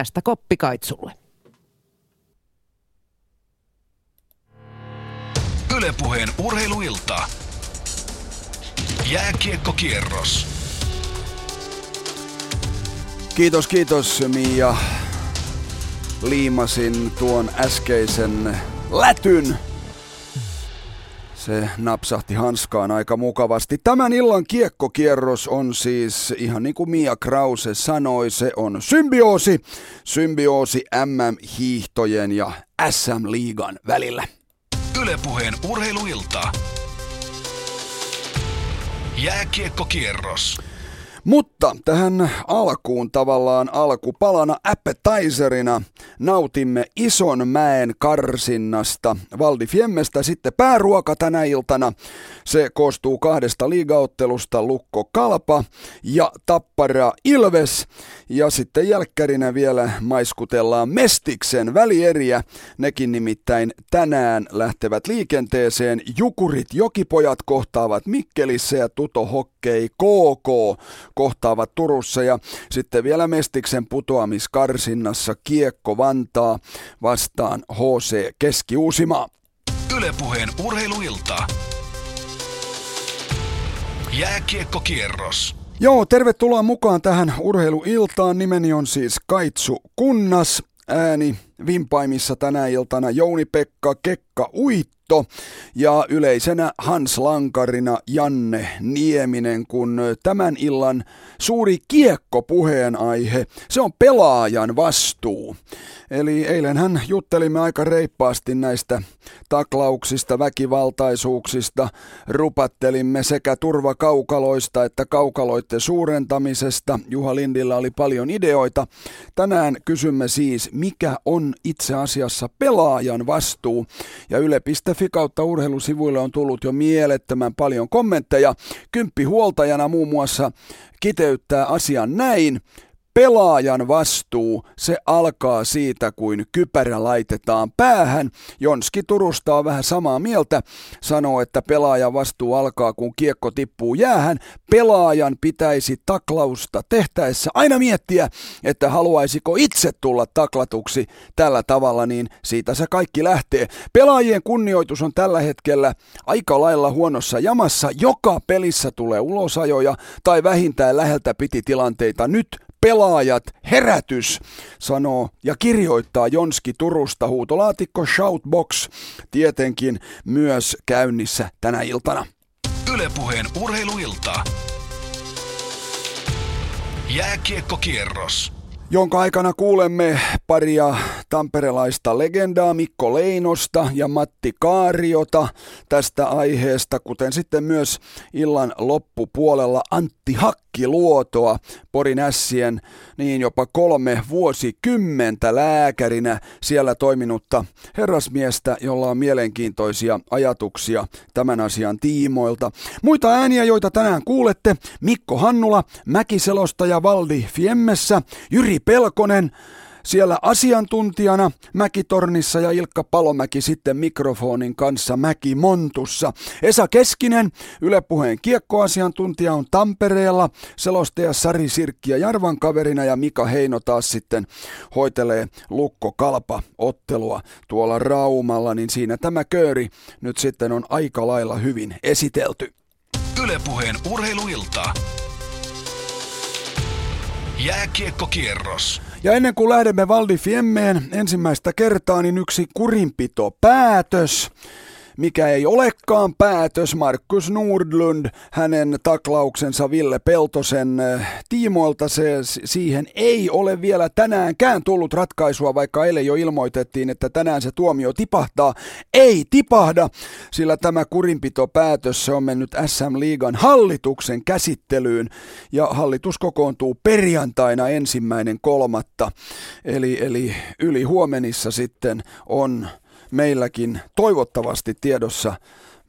Tästä koppi Kaitsulle. Ylepuheen urheiluilta. Jääkiekkokierros. Kiitos, kiitos Mia. Liimasin tuon äskeisen lätyn. Se napsahti hanskaan aika mukavasti. Tämän illan kiekkokierros on siis, ihan niin kuin Mia Krause sanoi, se on symbioosi. Symbioosi MM-hiihtojen ja SM-liigan välillä. Ylepuheen urheiluilta. Jääkiekkokierros. Mutta tähän alkuun tavallaan alkupalana appetizerina nautimme ison mäen karsinnasta Valdi Fiemmestä sitten pääruoka tänä iltana. Se koostuu kahdesta liigaottelusta Lukko Kalpa ja Tappara Ilves. Ja sitten jälkkärinä vielä maiskutellaan Mestiksen välieriä. Nekin nimittäin tänään lähtevät liikenteeseen. Jukurit Jokipojat kohtaavat Mikkelissä ja Tuto Hokkei KK kohtaavat Turussa ja sitten vielä Mestiksen putoamiskarsinnassa Kiekko Vantaa vastaan HC Keski-Uusimaa. Ylepuheen urheiluilta. Jääkiekkokierros. Joo, tervetuloa mukaan tähän urheiluiltaan. Nimeni on siis Kaitsu Kunnas. Ääni vimpaimissa tänä iltana Jouni-Pekka Kekka Uitto ja yleisenä Hans Lankarina Janne Nieminen, kun tämän illan suuri kiekko puheenaihe, se on pelaajan vastuu. Eli eilenhän juttelimme aika reippaasti näistä taklauksista, väkivaltaisuuksista, rupattelimme sekä turvakaukaloista että kaukaloiden suurentamisesta. Juha Lindillä oli paljon ideoita. Tänään kysymme siis, mikä on itse asiassa pelaajan vastuu. Ja yle.fi kautta urheilusivuille on tullut jo mielettömän paljon kommentteja. Kymppi huoltajana muun muassa kiteyttää asian näin. Pelaajan vastuu, se alkaa siitä, kuin kypärä laitetaan päähän. Jonski Turusta on vähän samaa mieltä, sanoo, että pelaajan vastuu alkaa, kun kiekko tippuu jäähän. Pelaajan pitäisi taklausta tehtäessä aina miettiä, että haluaisiko itse tulla taklatuksi tällä tavalla, niin siitä se kaikki lähtee. Pelaajien kunnioitus on tällä hetkellä aika lailla huonossa jamassa. Joka pelissä tulee ulosajoja tai vähintään läheltä piti tilanteita. Nyt pelaajat, herätys, sanoo ja kirjoittaa Jonski Turusta huutolaatikko Shoutbox tietenkin myös käynnissä tänä iltana. Ylepuheen urheiluilta. Jääkiekkokierros jonka aikana kuulemme paria tamperelaista legendaa Mikko Leinosta ja Matti Kaariota tästä aiheesta, kuten sitten myös illan loppupuolella Antti Hakkiluotoa, Porin ässien niin jopa kolme vuosikymmentä lääkärinä siellä toiminutta herrasmiestä, jolla on mielenkiintoisia ajatuksia tämän asian tiimoilta. Muita ääniä, joita tänään kuulette, Mikko Hannula, Mäkiselostaja Valdi Fiemmessä, Jyri Pelkonen, siellä asiantuntijana Mäkitornissa ja Ilkka Palomäki sitten mikrofonin kanssa Mäki Montussa. Esa Keskinen, Yle Puheen kiekkoasiantuntija on Tampereella, selostaja Sari Sirkki ja Jarvan kaverina ja Mika Heino taas sitten hoitelee Lukko Kalpa ottelua tuolla Raumalla, niin siinä tämä kööri nyt sitten on aika lailla hyvin esitelty. Ylepuheen urheiluilta. Jääkiekkokierros. Ja ennen kuin lähdemme Valdi Fiemmeen ensimmäistä kertaa, niin yksi kurinpito päätös mikä ei olekaan päätös. Markus Nordlund, hänen taklauksensa Ville Peltosen eh, tiimoilta, se, siihen ei ole vielä tänäänkään tullut ratkaisua, vaikka eilen jo ilmoitettiin, että tänään se tuomio tipahtaa. Ei tipahda, sillä tämä kurinpitopäätös se on mennyt SM-liigan hallituksen käsittelyyn ja hallitus kokoontuu perjantaina ensimmäinen kolmatta. Eli, eli yli huomenissa sitten on meilläkin toivottavasti tiedossa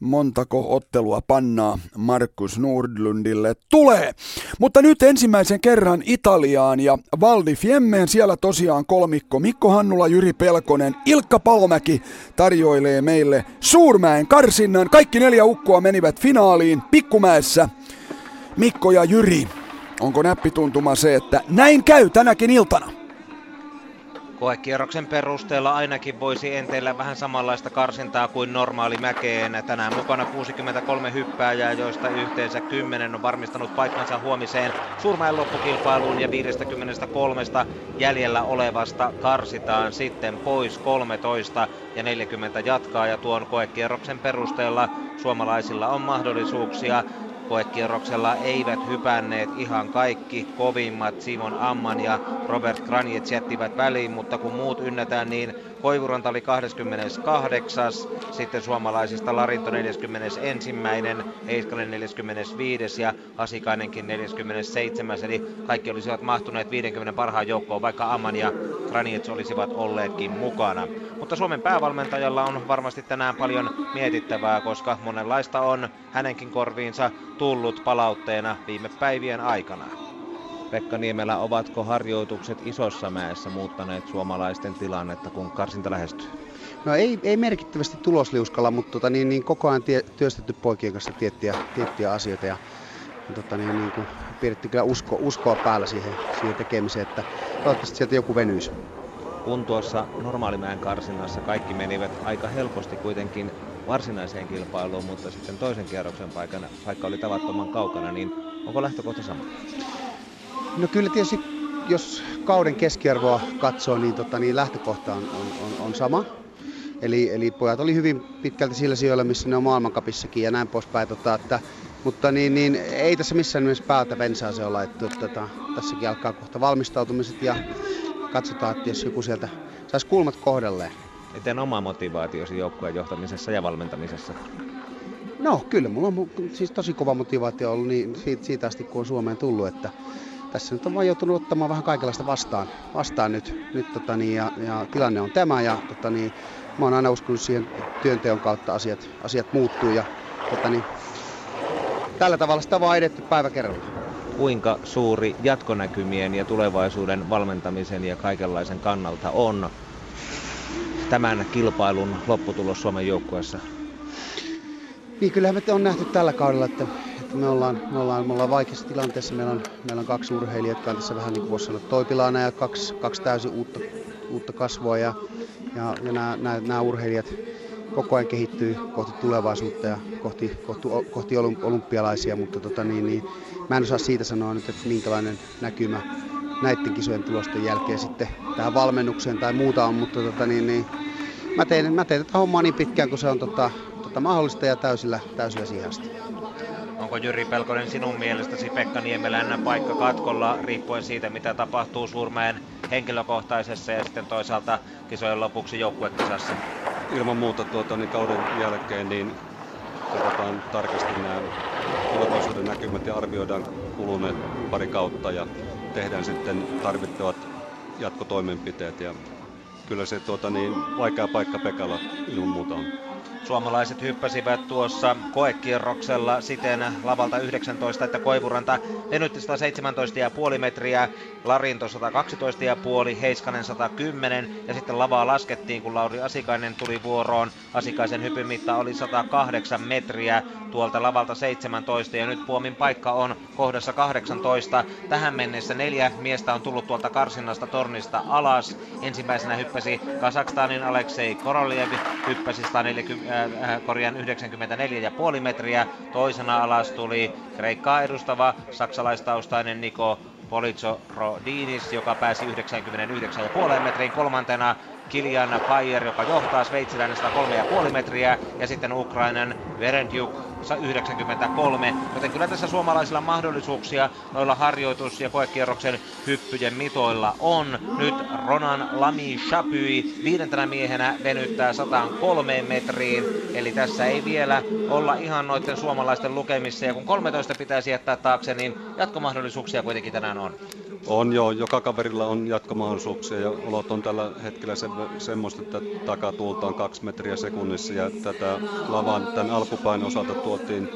montako ottelua pannaa Markus Nordlundille tulee. Mutta nyt ensimmäisen kerran Italiaan ja Valdi Fiemmeen siellä tosiaan kolmikko Mikko Hannula, Jyri Pelkonen, Ilkka Palomäki tarjoilee meille Suurmäen karsinnan. Kaikki neljä ukkoa menivät finaaliin Pikkumäessä. Mikko ja Jyri, onko näppituntuma se, että näin käy tänäkin iltana? Koekierroksen perusteella ainakin voisi enteillä vähän samanlaista karsintaa kuin normaali mäkeen. Tänään mukana 63 hyppääjää, joista yhteensä 10 on varmistanut paikkansa huomiseen surmain loppukilpailuun ja 53 jäljellä olevasta karsitaan sitten pois 13 ja 40 jatkaa ja tuon koekierroksen perusteella suomalaisilla on mahdollisuuksia Koekierroksella eivät hypänneet ihan kaikki kovimmat. Simon Amman ja Robert Granjets jättivät väliin, mutta kun muut ynnätään, niin Koivuranta oli 28. Sitten suomalaisista Larinto 41. Heiskanen 45. ja Hasikainenkin 47. Eli kaikki olisivat mahtuneet 50 parhaan joukkoon, vaikka Amman ja Granjets olisivat olleetkin mukana. Mutta Suomen päävalmentajalla on varmasti tänään paljon mietittävää, koska monenlaista on hänenkin korviinsa tullut palautteena viime päivien aikana. Pekka Niemelä, ovatko harjoitukset isossa mäessä muuttaneet suomalaisten tilannetta, kun karsinta lähestyy? No ei, ei merkittävästi tulosliuskalla, mutta tota, niin, niin koko ajan tie, työstetty poikien kanssa tiettyjä, tiettyjä asioita ja tota, niin, niin kuin, pidetty kyllä usko, uskoa päällä siihen, siihen tekemiseen, että toivottavasti sieltä joku venyisi. Kun tuossa normaalimäen karsinnassa kaikki menivät aika helposti kuitenkin varsinaiseen kilpailuun, mutta sitten toisen kierroksen paikana, paikka oli tavattoman kaukana, niin onko lähtökohta sama? No kyllä tietysti, jos kauden keskiarvoa katsoo, niin, tota, niin lähtökohta on, on, on, on sama. Eli, eli pojat oli hyvin pitkälti sillä sijoilla, missä ne on maailmankapissakin ja näin poispäin. Tota, että, mutta niin, niin, ei tässä missään nimessä päältä bensaa se olla. Että, tota, tässäkin alkaa kohta valmistautumiset ja katsotaan, että jos joku sieltä saisi kulmat kohdalleen. Miten oma motivaatiosi joukkueen johtamisessa ja valmentamisessa? No kyllä, mulla on siis tosi kova motivaatio ollut niin siitä, siitä asti, kun on Suomeen tullut, että tässä nyt on vaan joutunut ottamaan vähän kaikenlaista vastaan, vastaan nyt, nyt tota niin, ja, ja, tilanne on tämä ja tota niin, mä oon aina uskonut siihen työnteon kautta asiat, asiat muuttuu ja tota niin, tällä tavalla sitä vaan edetty päivä kerralla. Kuinka suuri jatkonäkymien ja tulevaisuuden valmentamisen ja kaikenlaisen kannalta on tämän kilpailun lopputulos Suomen joukkueessa? Niin, kyllähän me on nähty tällä kaudella, että, että me, ollaan, me, ollaan, me ollaan vaikeassa tilanteessa. Meillä on, meillä on kaksi urheilijaa, jotka on tässä vähän niin kuin voisi sanoa toipilaana ja kaksi, kaksi täysin uutta, uutta kasvua. Ja, ja, ja nämä, nämä, nämä urheilijat koko ajan kehittyy kohti tulevaisuutta ja kohti, kohti, kohti olympialaisia, mutta tota, niin, niin, mä en osaa siitä sanoa nyt, että minkälainen näkymä näiden kisojen tulosten jälkeen sitten tähän valmennukseen tai muuta on, mutta tota, niin, niin, mä, teen, mä teen tätä hommaa niin pitkään kuin se on tota, tota, mahdollista ja täysillä, täysillä siihen asti. Onko Jyri Pelkonen sinun mielestäsi Pekka Niemelän paikka katkolla riippuen siitä, mitä tapahtuu Suurmäen henkilökohtaisessa ja sitten toisaalta kisojen lopuksi joukkuekisassa? Ilman muuta tuota, niin kauden jälkeen niin katsotaan tarkasti nämä tulevaisuuden näkymät ja arvioidaan kuluneet pari kautta ja tehdään sitten tarvittavat jatkotoimenpiteet. Ja kyllä se tuota, niin, vaikea paikka Pekalla ilman muuta on. Suomalaiset hyppäsivät tuossa koekierroksella siten lavalta 19, että Koivuranta venytti 117,5 metriä, Larinto 112,5, Heiskanen 110 ja sitten lavaa laskettiin, kun Lauri Asikainen tuli vuoroon. Asikaisen hypymitta oli 108 metriä tuolta lavalta 17 ja nyt Puomin paikka on kohdassa 18. Tähän mennessä neljä miestä on tullut tuolta karsinnasta tornista alas. Ensimmäisenä hyppäsi Kasakstanin Aleksei Koroliev, hyppäsi 140, äh, korjan 94,5 metriä. Toisena alas tuli Kreikkaa edustava saksalaistaustainen Niko Politso Rodinis, joka pääsi 99,5 metriin kolmantena Kilian Payer, joka johtaa sveitsiläinen 103,5 metriä, ja sitten Ukrainan Verendjuk 93, joten kyllä tässä suomalaisilla mahdollisuuksia noilla harjoitus- ja koekierroksen hyppyjen mitoilla on. Nyt Ronan Lami Chapui viidentenä miehenä venyttää 103 metriin, eli tässä ei vielä olla ihan noiden suomalaisten lukemissa, ja kun 13 pitäisi jättää taakse, niin jatkomahdollisuuksia kuitenkin tänään on. On joo, joka kaverilla on jatkomahdollisuuksia ja olot on tällä hetkellä se, semmoista, että takatuulta on kaksi metriä sekunnissa ja tätä lavan tämän alkupain osalta tuotiin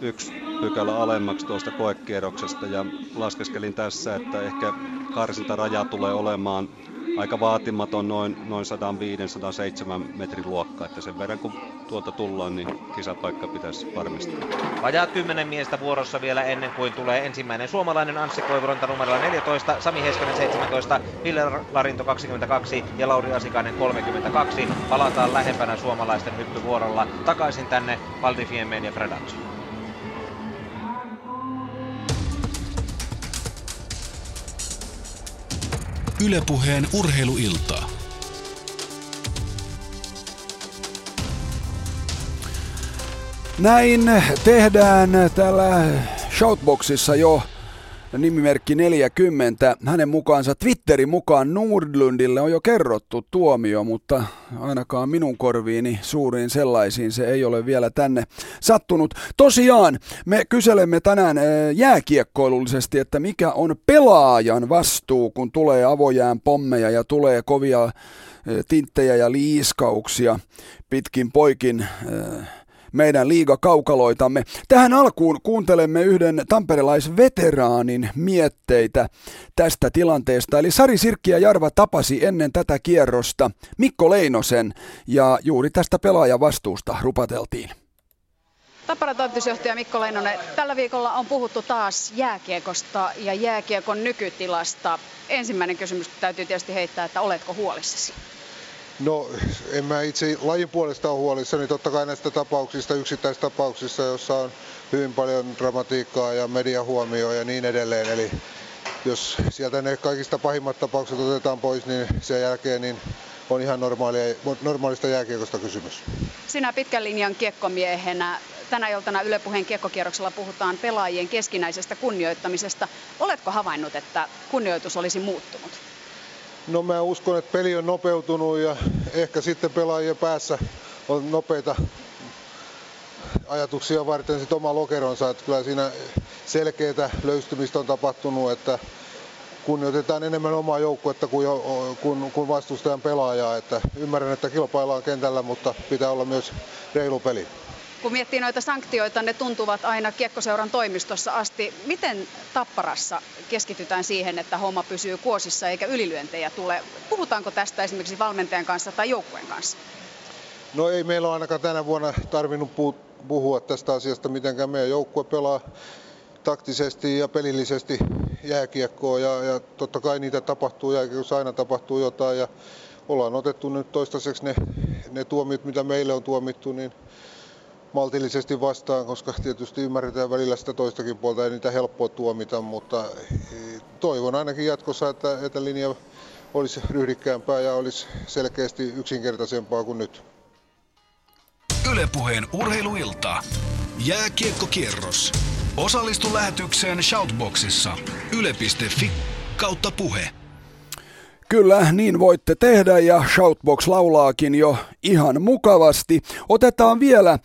yksi pykälä alemmaksi tuosta koekierroksesta ja laskeskelin tässä, että ehkä karsintaraja tulee olemaan aika vaatimaton noin, noin 105-107 metrin luokka, että sen verran kun tuolta tullaan, niin kisapaikka pitäisi varmistaa. Vajaat kymmenen miestä vuorossa vielä ennen kuin tulee ensimmäinen suomalainen Anssi Koivuranta numerolla 14, Sami Heskanen 17, Ville Larinto 22 ja Lauri Asikainen 32. Palataan lähempänä suomalaisten hyppyvuorolla takaisin tänne Valdifiemeen ja Fredatsoon. Ylepuheen urheiluiltaa. Näin tehdään täällä Shoutboxissa jo nimimerkki 40. Hänen mukaansa Twitterin mukaan Nordlundille on jo kerrottu tuomio, mutta ainakaan minun korviini suuriin sellaisiin se ei ole vielä tänne sattunut. Tosiaan, me kyselemme tänään eh, jääkiekkoilullisesti, että mikä on pelaajan vastuu, kun tulee avojään pommeja ja tulee kovia eh, tinttejä ja liiskauksia pitkin poikin eh, meidän liigakaukaloitamme. Tähän alkuun kuuntelemme yhden tamperelaisveteraanin mietteitä tästä tilanteesta. Eli Sari Sirkki ja Jarva tapasi ennen tätä kierrosta Mikko Leinosen ja juuri tästä pelaajan vastuusta rupateltiin. Tapparan toimitusjohtaja Mikko Leinonen, tällä viikolla on puhuttu taas jääkiekosta ja jääkiekon nykytilasta. Ensimmäinen kysymys täytyy tietysti heittää, että oletko huolissasi? No en mä itse lajin puolesta ole huolissani. Totta kai näistä tapauksista, yksittäistapauksista, joissa on hyvin paljon dramatiikkaa ja mediahuomioa ja niin edelleen. Eli jos sieltä ne kaikista pahimmat tapaukset otetaan pois, niin sen jälkeen niin on ihan normaalia, normaalista jääkiekosta kysymys. Sinä pitkän linjan kiekkomiehenä tänä iltana Yle Puheen kiekkokierroksella puhutaan pelaajien keskinäisestä kunnioittamisesta. Oletko havainnut, että kunnioitus olisi muuttunut? No mä uskon, että peli on nopeutunut ja ehkä sitten pelaajien päässä on nopeita ajatuksia varten sitten oma lokeronsa. Että kyllä siinä selkeää löystymistä on tapahtunut, että kunnioitetaan enemmän omaa joukkuetta kuin, kuin, kuin vastustajan pelaajaa. Että ymmärrän, että kilpaillaan kentällä, mutta pitää olla myös reilu peli. Kun miettii noita sanktioita, ne tuntuvat aina Kiekkoseuran toimistossa asti. Miten Tapparassa keskitytään siihen, että homma pysyy kuosissa eikä ylilyöntejä tule? Puhutaanko tästä esimerkiksi valmentajan kanssa tai joukkueen kanssa? No ei meillä ole ainakaan tänä vuonna tarvinnut puhua tästä asiasta mitenkään. Meidän joukkue pelaa taktisesti ja pelillisesti jääkiekkoa ja, ja totta kai niitä tapahtuu jääkiekossa aina tapahtuu jotain ja ollaan otettu nyt toistaiseksi ne, ne tuomiot, mitä meille on tuomittu, niin maltillisesti vastaan, koska tietysti ymmärretään välillä sitä toistakin puolta, ei niitä helppoa tuomita, mutta eh, toivon ainakin jatkossa, että, että linja olisi ryhdikkäämpää ja olisi selkeästi yksinkertaisempaa kuin nyt. Ylepuheen urheiluilta. Jääkiekkokierros. Osallistu lähetykseen Shoutboxissa. Yle.fi kautta puhe. Kyllä, niin voitte tehdä ja Shoutbox laulaakin jo ihan mukavasti. Otetaan vielä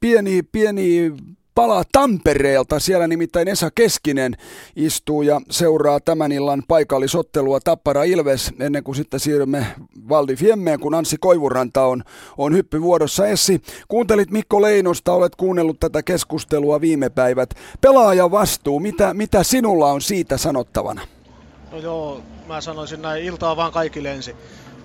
pieni, pieni pala Tampereelta. Siellä nimittäin Esa Keskinen istuu ja seuraa tämän illan paikallisottelua Tappara Ilves ennen kuin sitten siirrymme Valdi Fiemmeen, kun Anssi Koivuranta on, on hyppyvuorossa. Essi, kuuntelit Mikko Leinosta, olet kuunnellut tätä keskustelua viime päivät. Pelaaja vastuu, mitä, mitä sinulla on siitä sanottavana? No joo, mä sanoisin näin, iltaa vaan kaikille ensin.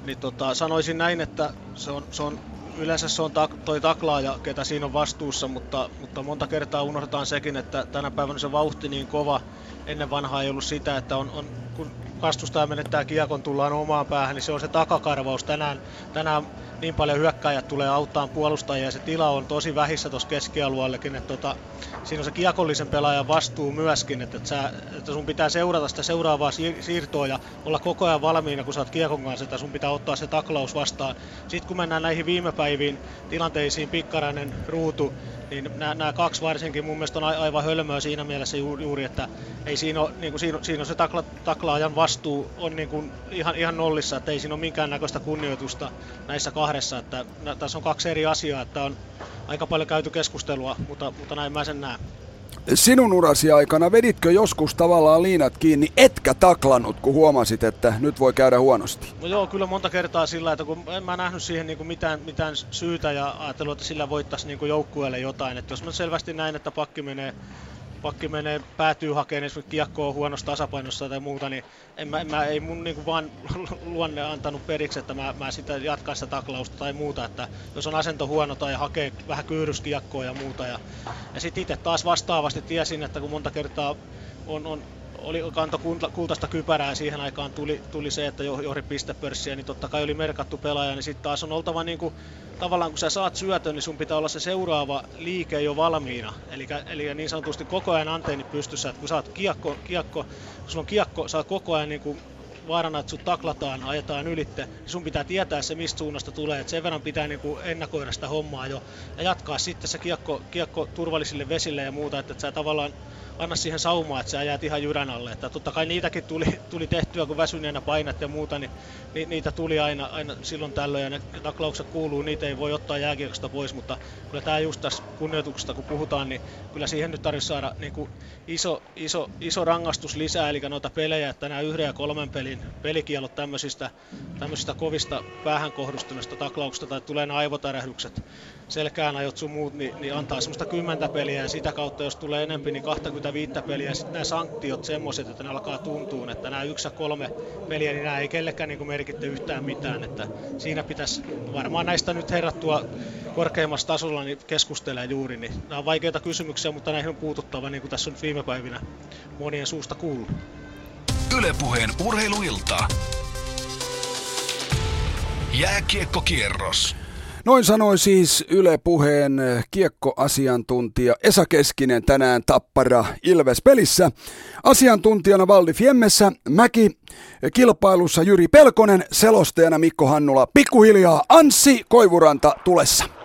Niin tota, sanoisin näin, että se on, se on yleensä se on tak, toi taklaaja, ketä siinä on vastuussa, mutta, mutta monta kertaa unohdetaan sekin, että tänä päivänä se vauhti niin kova, ennen vanhaa ei ollut sitä, että on, on kun vastustaja menettää kiekon, tullaan omaan päähän, niin se on se takakarvaus. Tänään, tänään niin paljon hyökkäjät tulee auttaa puolustajia ja se tila on tosi vähissä tuossa keskialueellekin, että tota, siinä on se kiekollisen pelaajan vastuu myöskin, että, että, sä, että sun pitää seurata sitä seuraavaa siirtoa ja olla koko ajan valmiina, kun sä oot kiekon kanssa, että sun pitää ottaa se taklaus vastaan. Sitten kun mennään näihin viime päiviin tilanteisiin, pikkarainen, ruutu, niin nämä, kaksi varsinkin mun mielestä on aivan hölmöä siinä mielessä juuri, että ei siinä ole, niin kuin siinä, siinä on se takla, taklaajan vastuu on niin kuin ihan, ihan nollissa, että ei siinä ole minkäännäköistä kunnioitusta näissä kahdessa, että tässä on kaksi eri asiaa, että on aika paljon käyty keskustelua, mutta, mutta näin mä sen näen. Sinun urasi aikana veditkö joskus tavallaan liinat kiinni, etkä taklannut, kun huomasit, että nyt voi käydä huonosti? No joo, kyllä monta kertaa sillä, että kun en mä nähnyt siihen niin kuin mitään, mitään syytä ja ajatellut, että sillä voittaisi niin joukkueelle jotain. Että jos mä selvästi näin, että pakki menee pakki menee, päätyy hakemaan esimerkiksi kiekkoa huonossa tasapainossa tai muuta, niin en mä, mä ei mun niin vaan luonne antanut periksi, että mä, mä sitä jatkan sitä taklausta tai muuta, että jos on asento huono tai hakee vähän kyyryskiekkoa ja muuta. Ja, ja sitten itse taas vastaavasti tiesin, että kun monta kertaa on, on oli kanto kultaista kypärää siihen aikaan tuli, tuli se, että johdi pistepörssiä, niin totta kai oli merkattu pelaaja, niin sitten taas on oltava niin kuin, tavallaan kun sä saat syötön, niin sun pitää olla se seuraava liike jo valmiina. Eli, eli niin sanotusti koko ajan anteeni pystyssä, että kun saat kiekko, kiekko kun sulla on kiekko, saat koko ajan niin kuin vaarana, että sut taklataan, ajetaan ylitte, niin sun pitää tietää se, mistä suunnasta tulee. Et sen verran pitää niinku ennakoida sitä hommaa jo ja jatkaa sitten se kiekko, kiekko turvallisille vesille ja muuta, että et sä tavallaan anna siihen saumaa, että sä jäät ihan jyrän alle. Että totta kai niitäkin tuli, tuli tehtyä, kun väsyneenä painat ja muuta, niin ni, niitä tuli aina, aina silloin tällöin ja ne taklaukset kuuluu, niitä ei voi ottaa jääkiekosta pois, mutta kyllä tämä just tässä kunnioituksesta kun puhutaan, niin kyllä siihen nyt tarvitsisi saada niin kuin iso, iso, iso rangastus lisää, eli noita pelejä, että nämä yhden ja kolmen pelin pelikielot tämmöisistä, tämmöisistä kovista päähän kohdistuneista taklauksista tai tulee nämä aivotärähdykset, selkään ajot sun muut, niin, niin antaa semmoista kymmentä peliä ja sitä kautta, jos tulee enempi, niin 25 peliä ja sitten nämä sanktiot semmoiset, että ne alkaa tuntua, että nämä yksi ja kolme peliä, niin nämä ei kellekään niin merkitse yhtään mitään, että siinä pitäisi varmaan näistä nyt herrattua korkeimmassa tasolla niin keskustelee juuri, niin nämä on vaikeita kysymyksiä, mutta näihin on puututtava, niin kuin tässä on viime päivinä monien suusta kuullut. Ylepuheen urheiluilta. Jääkiekkokierros. Noin sanoi siis Yle Puheen kiekkoasiantuntija Esa Keskinen tänään Tappara Ilves-pelissä. Asiantuntijana Valdi Fiemmessä, Mäki kilpailussa Jyri Pelkonen, selostajana Mikko Hannula. Pikkuhiljaa Anssi Koivuranta tulessa.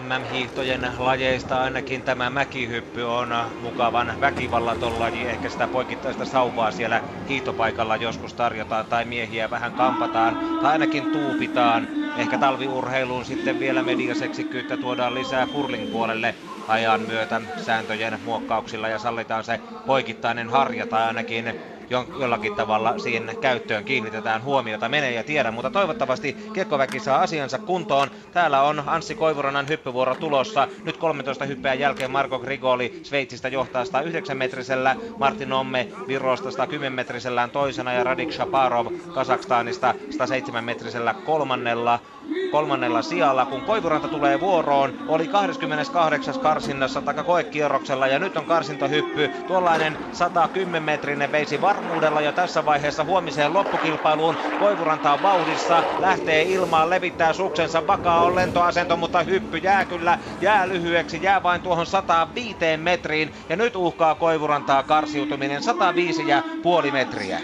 MM-hiihtojen lajeista ainakin tämä mäkihyppy on mukavan väkivallaton laji. Ehkä sitä poikittaista sauvaa siellä hiihtopaikalla joskus tarjotaan tai miehiä vähän kampataan tai ainakin tuupitaan. Ehkä talviurheiluun sitten vielä mediaseksikkyyttä tuodaan lisää kurling puolelle ajan myötä sääntöjen muokkauksilla ja sallitaan se poikittainen harja tai ainakin jollakin tavalla siihen käyttöön kiinnitetään huomiota. Menee ja tiedä, mutta toivottavasti Kiekkoväki saa asiansa kuntoon. Täällä on Anssi Koivuronan hyppyvuoro tulossa. Nyt 13 hyppeän jälkeen Marko Grigoli Sveitsistä johtaa 109 metrisellä, Martin Omme Virosta 110 metrisellään toisena ja Radik Shaparov Kasakstanista 107 metrisellä kolmannella kolmannella sijalla. Kun Koivuranta tulee vuoroon, oli 28. karsinnassa taka koekierroksella ja nyt on karsintohyppy. Tuollainen 110 metrinen veisi varmuudella jo tässä vaiheessa huomiseen loppukilpailuun. Koivuranta on vauhdissa, lähtee ilmaan, levittää suksensa, vakaa on lentoasento, mutta hyppy jää kyllä, jää lyhyeksi, jää vain tuohon 105 metriin. Ja nyt uhkaa Koivurantaa karsiutuminen 105 ja puoli metriä.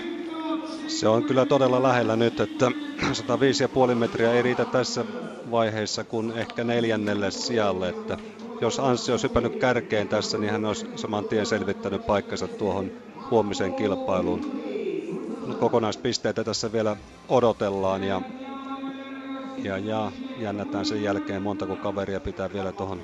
Se on kyllä todella lähellä nyt, että 105,5 metriä ei riitä tässä vaiheessa kuin ehkä neljännelle sijalle. Että jos Anssi olisi hypännyt kärkeen tässä, niin hän olisi saman tien selvittänyt paikkansa tuohon huomiseen kilpailuun. Kokonaispisteitä tässä vielä odotellaan ja, ja, ja jännätään sen jälkeen montako kaveria pitää vielä tuohon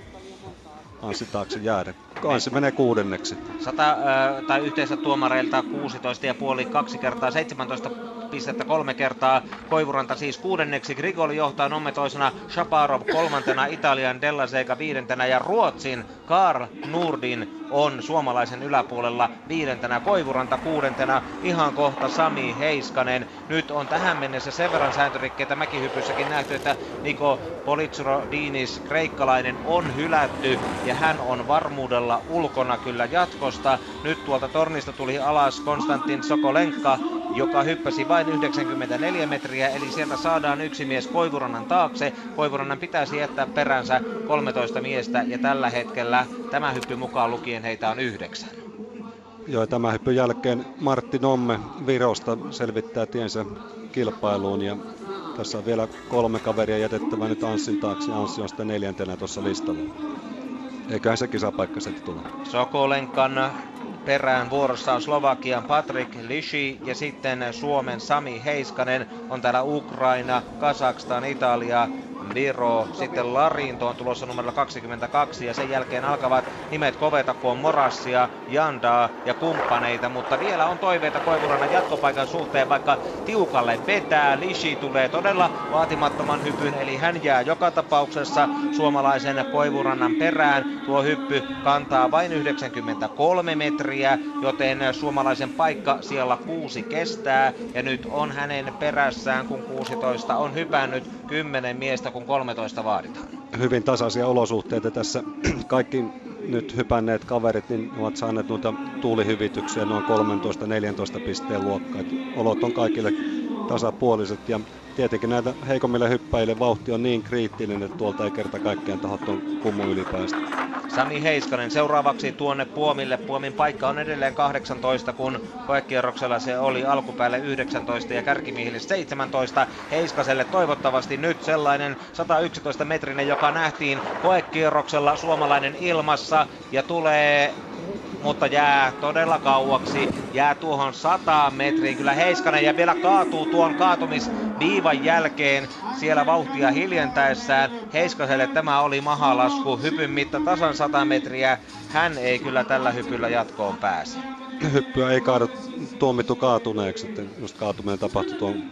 Anssi taakse jäädä. Anssi menee kuudenneksi. Sata, äh, tai yhteensä tuomareilta 16,5, kaksi kertaa 17 pistettä kolme kertaa. Koivuranta siis kuudenneksi, Grigoli johtaa Nomme toisena, Shaparov kolmantena, Italian Della Sega viidentenä ja Ruotsin Karl Nurdin on suomalaisen yläpuolella viidentenä, Koivuranta kuudentena, ihan kohta Sami Heiskanen. Nyt on tähän mennessä sen verran sääntörikkeitä mäkihypyssäkin nähty, että Niko Politsuro Dinis, kreikkalainen, on hylätty ja hän on varmuudella ulkona kyllä jatkosta. Nyt tuolta tornista tuli alas Konstantin Sokolenka, joka hyppäsi vain 94 metriä, eli sieltä saadaan yksi mies Koivurannan taakse. Koivurannan pitäisi jättää peränsä 13 miestä, ja tällä hetkellä tämä hyppy mukaan lukien heitä on yhdeksän. Joo, tämä hyppy jälkeen Martti Nomme Virosta selvittää tiensä kilpailuun, ja tässä on vielä kolme kaveria jätettävä nyt Anssin taakse, Anssi on sitten neljäntenä tuossa listalla. Eiköhän se kisapaikka sitten tule. Sokolenkan perään vuorossa on Slovakian Patrik Lishi ja sitten Suomen Sami Heiskanen. On täällä Ukraina, Kazakstan, Italia, Viro, sitten Larinto on tulossa numero 22 ja sen jälkeen alkavat nimet koveta, kun on Morassia, Jandaa ja kumppaneita, mutta vielä on toiveita Koivurannan jatkopaikan suhteen, vaikka tiukalle vetää. Lishi tulee todella vaatimattoman hypyn, eli hän jää joka tapauksessa suomalaisen Koivurannan perään. Tuo hyppy kantaa vain 93 metriä, joten suomalaisen paikka siellä kuusi kestää ja nyt on hänen perässään, kun 16 on hypännyt 10 miestä, kun 13 vaaditaan. Hyvin tasaisia olosuhteita tässä. Kaikki nyt hypänneet kaverit niin ovat saaneet noita tuulihyvityksiä noin 13-14 pisteen luokkaa. Olot on kaikille tasapuoliset ja tietenkin näitä heikommille hyppäjille vauhti on niin kriittinen, että tuolta ei kerta kaikkiaan taho tuon kummu ylipäästä. Sami Heiskanen seuraavaksi tuonne Puomille. Puomin paikka on edelleen 18, kun koekierroksella se oli alkupäälle 19 ja kärkimiehille 17. Heiskaselle toivottavasti nyt sellainen 111 metrinen, joka nähtiin koekierroksella suomalainen ilmassa ja tulee mutta jää todella kauaksi. Jää tuohon 100 metriin. Kyllä Heiskanen ja vielä kaatuu tuon kaatumisviivan jälkeen siellä vauhtia hiljentäessään. Heiskaselle tämä oli mahalasku. Hypyn mitta tasan 100 metriä. Hän ei kyllä tällä hypyllä jatkoon pääse. Hyppyä ei kaadu, tuomittu kaatuneeksi, että just kaatuminen tapahtui tuon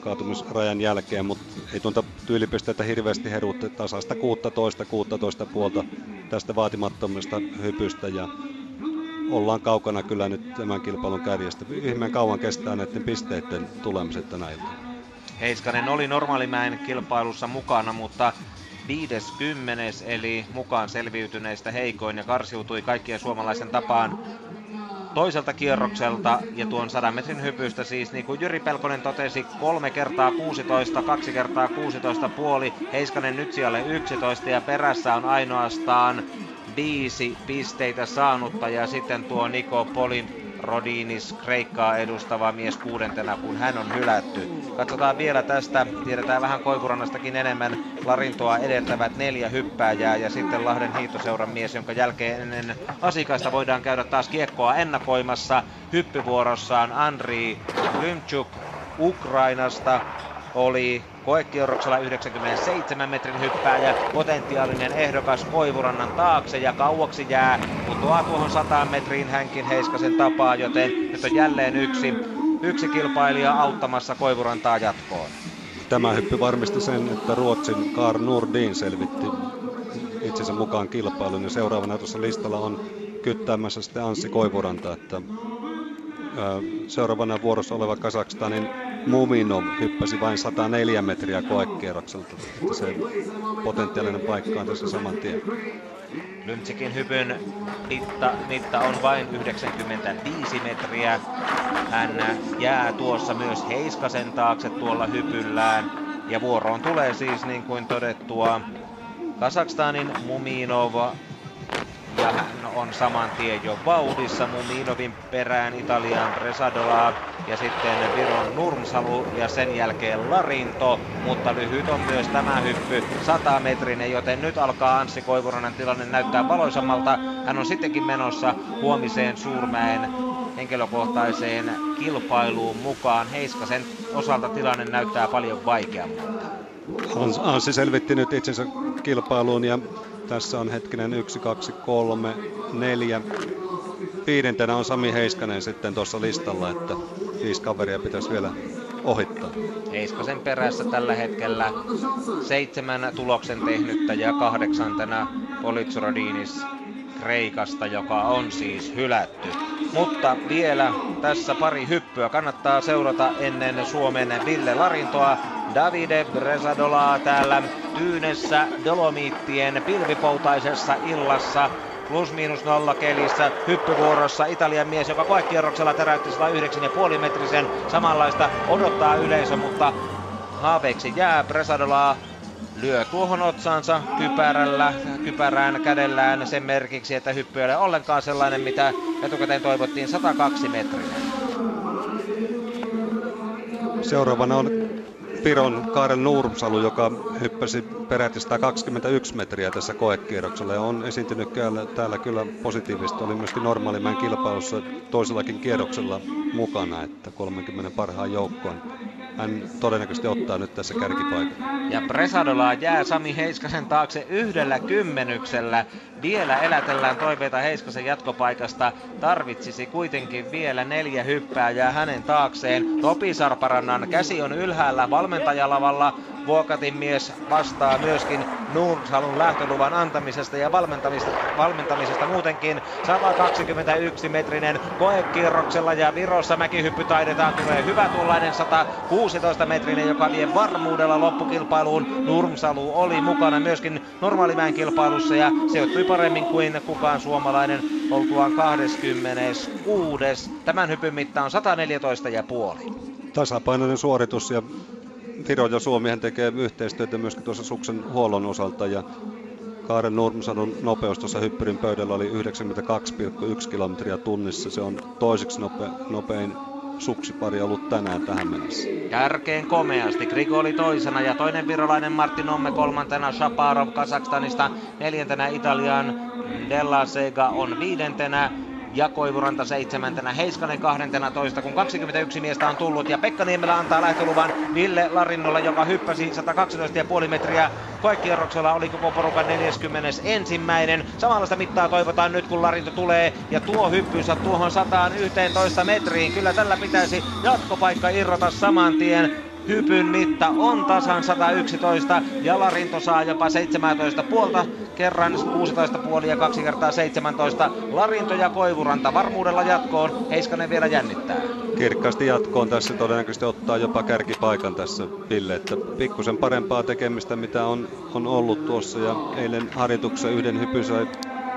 kaatumisrajan jälkeen, mutta ei tuonta tyylipisteitä hirveästi heruutte tasasta 16, 16 puolta tästä vaatimattomasta hypystä ja ollaan kaukana kyllä nyt tämän kilpailun kärjestä. Ihmeen kauan kestää näiden pisteiden tulemiset tänä iltana. Heiskanen oli normaalimäen kilpailussa mukana, mutta 50 eli mukaan selviytyneistä heikoin ja karsiutui kaikkien suomalaisen tapaan toiselta kierrokselta ja tuon 100 metrin hypystä siis niin kuin Jyri Pelkonen totesi kolme kertaa 16, kaksi kertaa 16 puoli, Heiskanen nyt siellä 11 ja perässä on ainoastaan viisi pisteitä saanutta ja sitten tuo Niko Polin Rodinis Kreikkaa edustava mies kuudentena, kun hän on hylätty. Katsotaan vielä tästä, tiedetään vähän Koivurannastakin enemmän. Larintoa edeltävät neljä hyppääjää ja sitten Lahden hiihtoseuran mies, jonka jälkeen ennen asikaista voidaan käydä taas kiekkoa ennakoimassa. Hyppyvuorossaan Andri Lymchuk Ukrainasta oli koekierroksella 97 metrin hyppääjä, potentiaalinen ehdokas Koivurannan taakse ja kauaksi jää, putoaa tuohon 100 metriin hänkin Heiskasen tapaa, joten nyt on jälleen yksi, yksi kilpailija auttamassa Koivurantaa jatkoon. Tämä hyppy varmisti sen, että Ruotsin Kar Nordin selvitti itsensä mukaan kilpailun ja seuraavana tuossa listalla on kyttäämässä sitten Anssi Koivuranta, että seuraavana vuorossa oleva Kasakstanin Muminov hyppäsi vain 104 metriä koekierrokselta. Se potentiaalinen paikka on tässä saman tien. Lymtsikin hypyn mitta, mitta on vain 95 metriä. Hän jää tuossa myös Heiskasen taakse tuolla hypyllään. Ja vuoroon tulee siis niin kuin todettua Kasakstanin Muminov ja on saman tien jo vauhdissa Muminovin perään Italian Resadola ja sitten Viron Nurmsalu ja sen jälkeen Larinto, mutta lyhyt on myös tämä hyppy 100 metrinen, joten nyt alkaa Anssi Koivuranen tilanne näyttää valoisammalta. Hän on sittenkin menossa huomiseen Suurmäen henkilökohtaiseen kilpailuun mukaan. Heiskasen osalta tilanne näyttää paljon vaikeammalta. Anssi selvitti nyt itsensä kilpailuun ja tässä on hetkinen 1, 2, 3, 4. Viidentenä on Sami Heiskanen sitten tuossa listalla, että viisi kaveria pitäisi vielä ohittaa. Heiskasen perässä tällä hetkellä seitsemän tuloksen tehnyttä ja kahdeksantena Politsurodinis Kreikasta, joka on siis hylätty. Mutta vielä tässä pari hyppyä kannattaa seurata ennen Suomen Ville Larintoa. Davide Bresadolaa täällä Tyynessä Dolomiittien pilvipoutaisessa illassa plus miinus nolla kelissä hyppyvuorossa Italian mies, joka koekierroksella täräytti 109,5 metrisen samanlaista odottaa yleisö, mutta haaveeksi jää Bresadolaa lyö tuohon otsaansa kypärällä, kypärään kädellään sen merkiksi, että hyppy ei ole ollenkaan sellainen, mitä etukäteen toivottiin 102 metriä. Seuraavana on Piron Kaarel Nurmsalu, joka hyppäsi peräti 121 metriä tässä koekierroksella ja on esiintynyt täällä kyllä positiivisesti. Oli myöskin normaalimmän kilpailussa toisellakin kierroksella mukana, että 30 parhaan joukkoon hän todennäköisesti ottaa nyt tässä kärkipaikan. Ja Presadola jää Sami Heiskasen taakse yhdellä kymmenyksellä. Vielä elätellään toiveita Heiskasen jatkopaikasta. Tarvitsisi kuitenkin vielä neljä hyppääjää hänen taakseen. Topi Sarparannan käsi on ylhäällä valmentajalavalla. Vuokatin mies vastaa myöskin Nuursalun lähtöluvan antamisesta ja valmentamisesta, valmentamisesta muutenkin. 121 metrinen koekierroksella ja Virossa mäkihyppy taidetaan tulee hyvä tuollainen 116 metrinen, joka vie varmuudella loppukilpailuun. Nurmsalu oli mukana myöskin normaalimäen kilpailussa ja sijoittui paremmin kuin kukaan suomalainen oltuaan 26. Tämän hypyn mitta on 114,5. Tasapainoinen suoritus ja Viro ja Suomihan tekee yhteistyötä myöskin tuossa suksen huollon osalta ja Kaaren Nurmsadun nopeus tuossa hyppyrin pöydällä oli 92,1 kilometriä tunnissa. Se on toiseksi nope, nopein suksipari ollut tänään tähän mennessä. Kärkeen komeasti. Grigoli toisena ja toinen virolainen Martin Omme kolmantena. Shaparov Kazakstanista neljäntenä Italian Della Sega on viidentenä ja Koivuranta seitsemäntenä, Heiskanen kahdentena toista, kun 21 miestä on tullut ja Pekka Niemelä antaa lähtöluvan Ville Larinnolla, joka hyppäsi 112,5 metriä koekierroksella oli koko porukan 41. Samanlaista mittaa toivotaan nyt, kun Larinto tulee ja tuo hyppynsä tuohon 111 metriin. Kyllä tällä pitäisi jatkopaikka irrota saman tien. Hypyn mitta on tasan 111 ja Larinto saa jopa 17 puolta, kerran 16 puoli ja kaksi kertaa 17. Larinto ja Koivuranta varmuudella jatkoon, Heiskanen vielä jännittää. Kirkkaasti jatkoon tässä todennäköisesti ottaa jopa kärkipaikan tässä Ville, että pikkusen parempaa tekemistä mitä on, on ollut tuossa ja eilen harjoituksessa yhden hypyn sai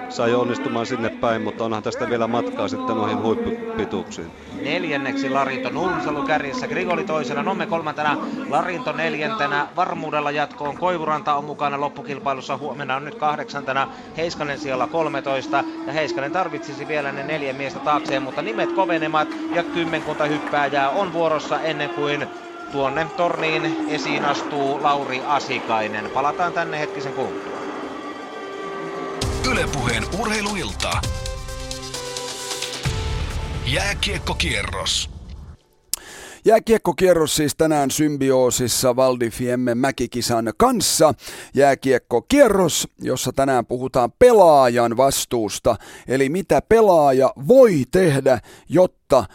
sai onnistumaan sinne päin, mutta onhan tästä vielä matkaa sitten noihin huippupituuksiin. Neljänneksi Larinto Nurmsalu kärjessä, Grigoli toisena, Nomme kolmantena, Larinto neljäntenä, varmuudella jatkoon, Koivuranta on mukana loppukilpailussa, huomenna on nyt kahdeksantena, Heiskanen siellä 13 ja Heiskanen tarvitsisi vielä ne neljä miestä taakseen, mutta nimet kovenemat ja kymmenkunta hyppääjää on vuorossa ennen kuin tuonne torniin esiin astuu Lauri Asikainen. Palataan tänne hetkisen kuluttua. Ylepuheen urheiluilta. Jääkiekkokierros. Jääkiekkokierros siis tänään symbioosissa Valdifiemme mäkikisan kanssa. Jääkiekkokierros, jossa tänään puhutaan pelaajan vastuusta, eli mitä pelaaja voi tehdä, jotta jotta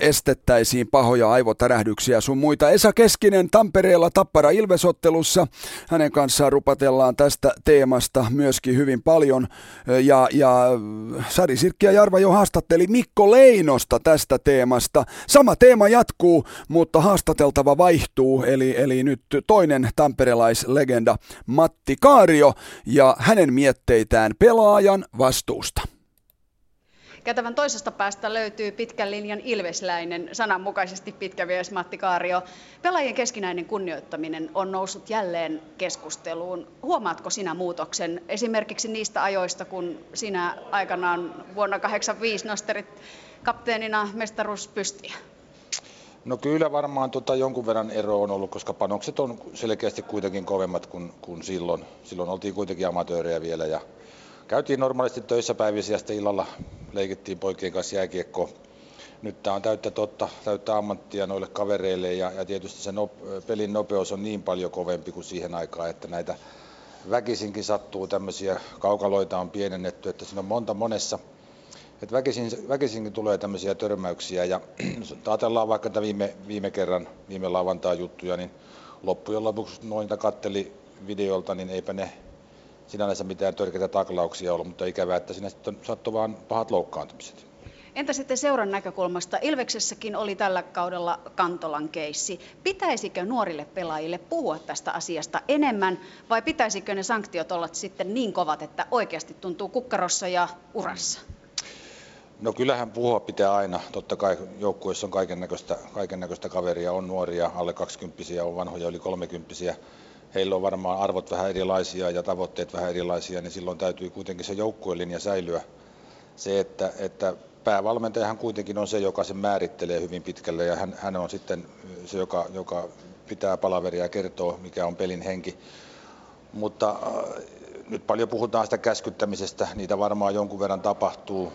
estettäisiin pahoja aivotärähdyksiä sun muita. Esa Keskinen Tampereella Tappara Ilvesottelussa. Hänen kanssaan rupatellaan tästä teemasta myöskin hyvin paljon. Ja, ja Sari Sirkki ja Jarva jo haastatteli Mikko Leinosta tästä teemasta. Sama teema jatkuu, mutta haastateltava vaihtuu. Eli, eli nyt toinen tamperelaislegenda Matti Kaario ja hänen mietteitään pelaajan vastuusta. Käytävän toisesta päästä löytyy pitkän linjan ilvesläinen, sananmukaisesti pitkä mies Matti Kaario. Pelaajien keskinäinen kunnioittaminen on noussut jälleen keskusteluun. Huomaatko sinä muutoksen esimerkiksi niistä ajoista, kun sinä aikanaan vuonna 1985 nosterit kapteenina mestaruuspystiä? No kyllä varmaan tota jonkun verran ero on ollut, koska panokset on selkeästi kuitenkin kovemmat kuin, kuin silloin. Silloin oltiin kuitenkin amatöörejä vielä ja käytiin normaalisti töissä päivissä ja sitten illalla leikittiin poikien kanssa jääkiekkoa. Nyt tämä on täyttä totta, täyttä ammattia noille kavereille ja, ja tietysti se no, pelin nopeus on niin paljon kovempi kuin siihen aikaan, että näitä väkisinkin sattuu tämmöisiä kaukaloita on pienennetty, että siinä on monta monessa. Että väkisin, väkisinkin tulee tämmöisiä törmäyksiä ja ajatellaan vaikka tätä viime, viime kerran, viime lauantai juttuja, niin loppujen lopuksi noita katteli videolta, niin eipä ne sinänsä mitään törkeitä taklauksia ollut, mutta ikävää, että sinne sitten sattui vaan pahat loukkaantumiset. Entä sitten seuran näkökulmasta? Ilveksessäkin oli tällä kaudella Kantolan keissi. Pitäisikö nuorille pelaajille puhua tästä asiasta enemmän vai pitäisikö ne sanktiot olla sitten niin kovat, että oikeasti tuntuu kukkarossa ja urassa? No kyllähän puhua pitää aina. Totta kai joukkueessa on kaiken näköistä, kaiken näköistä kaveria, on nuoria, alle 20 on vanhoja, yli 30 heillä on varmaan arvot vähän erilaisia ja tavoitteet vähän erilaisia, niin silloin täytyy kuitenkin se joukkuelinja säilyä. Se, että, että päävalmentajahan kuitenkin on se, joka sen määrittelee hyvin pitkälle ja hän, hän on sitten se, joka, joka pitää palaveria ja kertoo, mikä on pelin henki. Mutta äh, nyt paljon puhutaan sitä käskyttämisestä, niitä varmaan jonkun verran tapahtuu,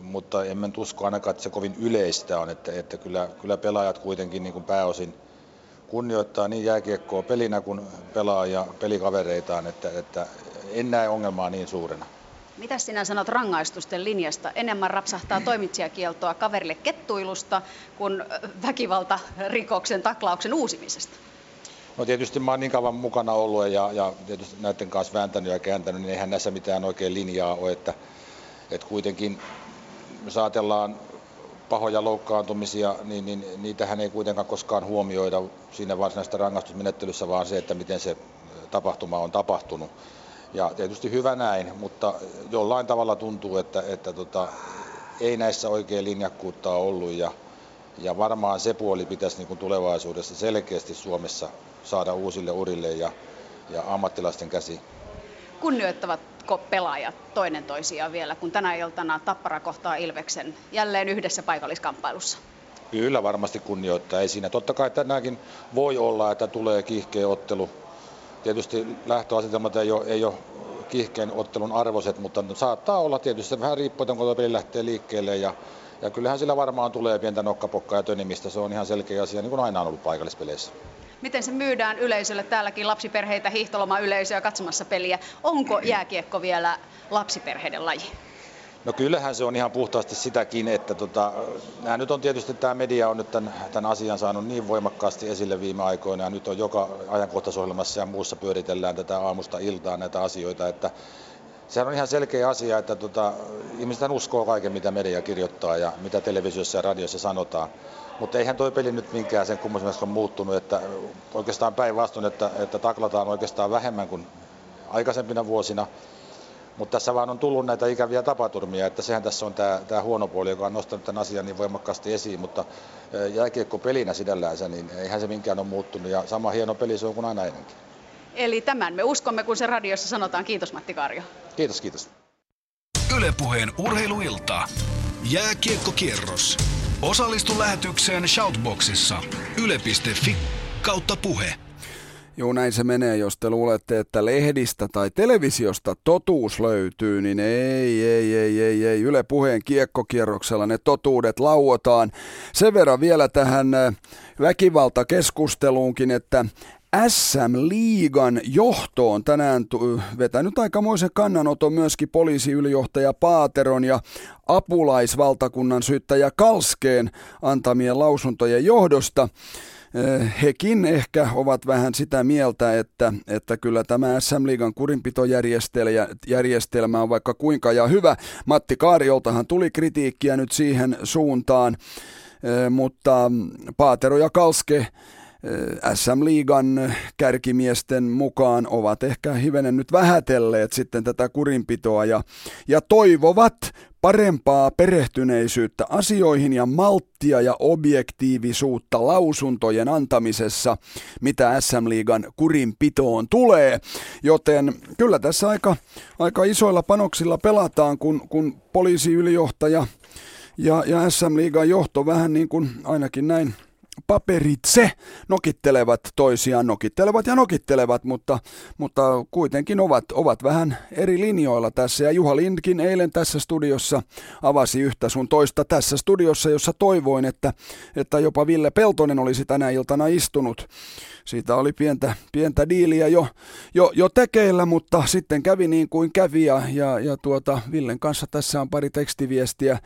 mutta en usko ainakaan, että se kovin yleistä on, että, että kyllä, kyllä pelaajat kuitenkin niin kuin pääosin – kunnioittaa niin jääkiekkoa pelinä kuin pelaajia, pelikavereitaan, että, että en näe ongelmaa niin suurena. Mitä sinä sanot rangaistusten linjasta? Enemmän rapsahtaa toimitsijakieltoa kaverille kettuilusta kuin väkivaltarikoksen taklauksen uusimisesta. No tietysti mä oon niin kauan mukana ollut ja, ja tietysti näiden kanssa vääntänyt ja kääntänyt, niin eihän näissä mitään oikein linjaa ole, että, että kuitenkin jos ajatellaan pahoja loukkaantumisia, niin, niin niitähän ei kuitenkaan koskaan huomioida siinä varsinaisessa rangaistusmenettelyssä, vaan se, että miten se tapahtuma on tapahtunut. Ja tietysti hyvä näin, mutta jollain tavalla tuntuu, että, että tota, ei näissä oikein linjakkuutta ole ollut ja, ja varmaan se puoli pitäisi niin kuin tulevaisuudessa selkeästi Suomessa saada uusille urille ja, ja ammattilaisten käsi. Kunnioittavatko pelaajat toinen toisiaan vielä, kun tänä iltana Tappara kohtaa Ilveksen jälleen yhdessä paikalliskamppailussa? Kyllä varmasti kunnioittaa. Ei siinä. Totta kai tänäänkin voi olla, että tulee kiihkeä ottelu. Tietysti lähtöasetelmat ei ole, ei ole kiihkeän ottelun arvoiset, mutta saattaa olla tietysti vähän riippuen, kun peli lähtee liikkeelle. Ja, ja kyllähän sillä varmaan tulee pientä nokkapokkaa ja tönimistä. Se on ihan selkeä asia, niin kuin aina on ollut paikallispeleissä miten se myydään yleisölle. Täälläkin lapsiperheitä, hiihtoloma-yleisöä katsomassa peliä. Onko jääkiekko vielä lapsiperheiden laji? No kyllähän se on ihan puhtaasti sitäkin, että tota, nämä nyt on tietysti tämä media on nyt tämän, tämän asian saanut niin voimakkaasti esille viime aikoina ja nyt on joka ajankohtaisohjelmassa ja muussa pyöritellään tätä aamusta iltaan näitä asioita, että sehän on ihan selkeä asia, että tota, ihmiset uskoo kaiken mitä media kirjoittaa ja mitä televisiossa ja radiossa sanotaan. Mutta eihän toi peli nyt minkään sen kummoisemmin on muuttunut, että oikeastaan päinvastoin, että, että taklataan oikeastaan vähemmän kuin aikaisempina vuosina. Mutta tässä vaan on tullut näitä ikäviä tapaturmia, että sehän tässä on tämä, tämä huono puoli, joka on nostanut tämän asian niin voimakkaasti esiin, mutta jääkiekko pelinä sidällänsä, niin eihän se minkään ole muuttunut ja sama hieno peli se on kuin aina ennenkin. Eli tämän me uskomme, kun se radiossa sanotaan. Kiitos Matti Karjo. Kiitos, kiitos. Ylepuheen urheiluilta. Jääkiekkokierros. Osallistu lähetykseen Shoutboxissa yle.fi kautta puhe. Joo, näin se menee. Jos te luulette, että lehdistä tai televisiosta totuus löytyy, niin ei, ei, ei, ei, ei. Yle Puheen kiekkokierroksella ne totuudet lauotaan. Sen verran vielä tähän äh, väkivaltakeskusteluunkin, että SM-liigan johtoon tänään vetänyt aikamoisen kannanoton myöskin poliisiylijohtaja Paateron ja apulaisvaltakunnan syyttäjä Kalskeen antamien lausuntojen johdosta. Eh, hekin ehkä ovat vähän sitä mieltä, että, että kyllä tämä SM-liigan kurinpitojärjestelmä on vaikka kuinka ja hyvä. Matti Kaarioltahan tuli kritiikkiä nyt siihen suuntaan, eh, mutta Paatero ja Kalske SM-liigan kärkimiesten mukaan ovat ehkä hivenen nyt vähätelleet sitten tätä kurinpitoa ja, ja toivovat parempaa perehtyneisyyttä asioihin ja malttia ja objektiivisuutta lausuntojen antamisessa, mitä SM-liigan kurinpitoon tulee. Joten kyllä tässä aika, aika isoilla panoksilla pelataan, kun, kun poliisiylijohtaja ja, ja SM-liigan johto vähän niin kuin ainakin näin paperitse nokittelevat toisiaan, nokittelevat ja nokittelevat, mutta, mutta kuitenkin ovat, ovat vähän eri linjoilla tässä. Ja Juha Lindkin eilen tässä studiossa avasi yhtä sun toista tässä studiossa, jossa toivoin, että, että jopa Ville Peltonen olisi tänä iltana istunut. Siitä oli pientä, pientä diiliä jo, jo, jo tekeillä, mutta sitten kävi niin kuin kävi ja, ja, ja tuota, Villen kanssa tässä on pari tekstiviestiä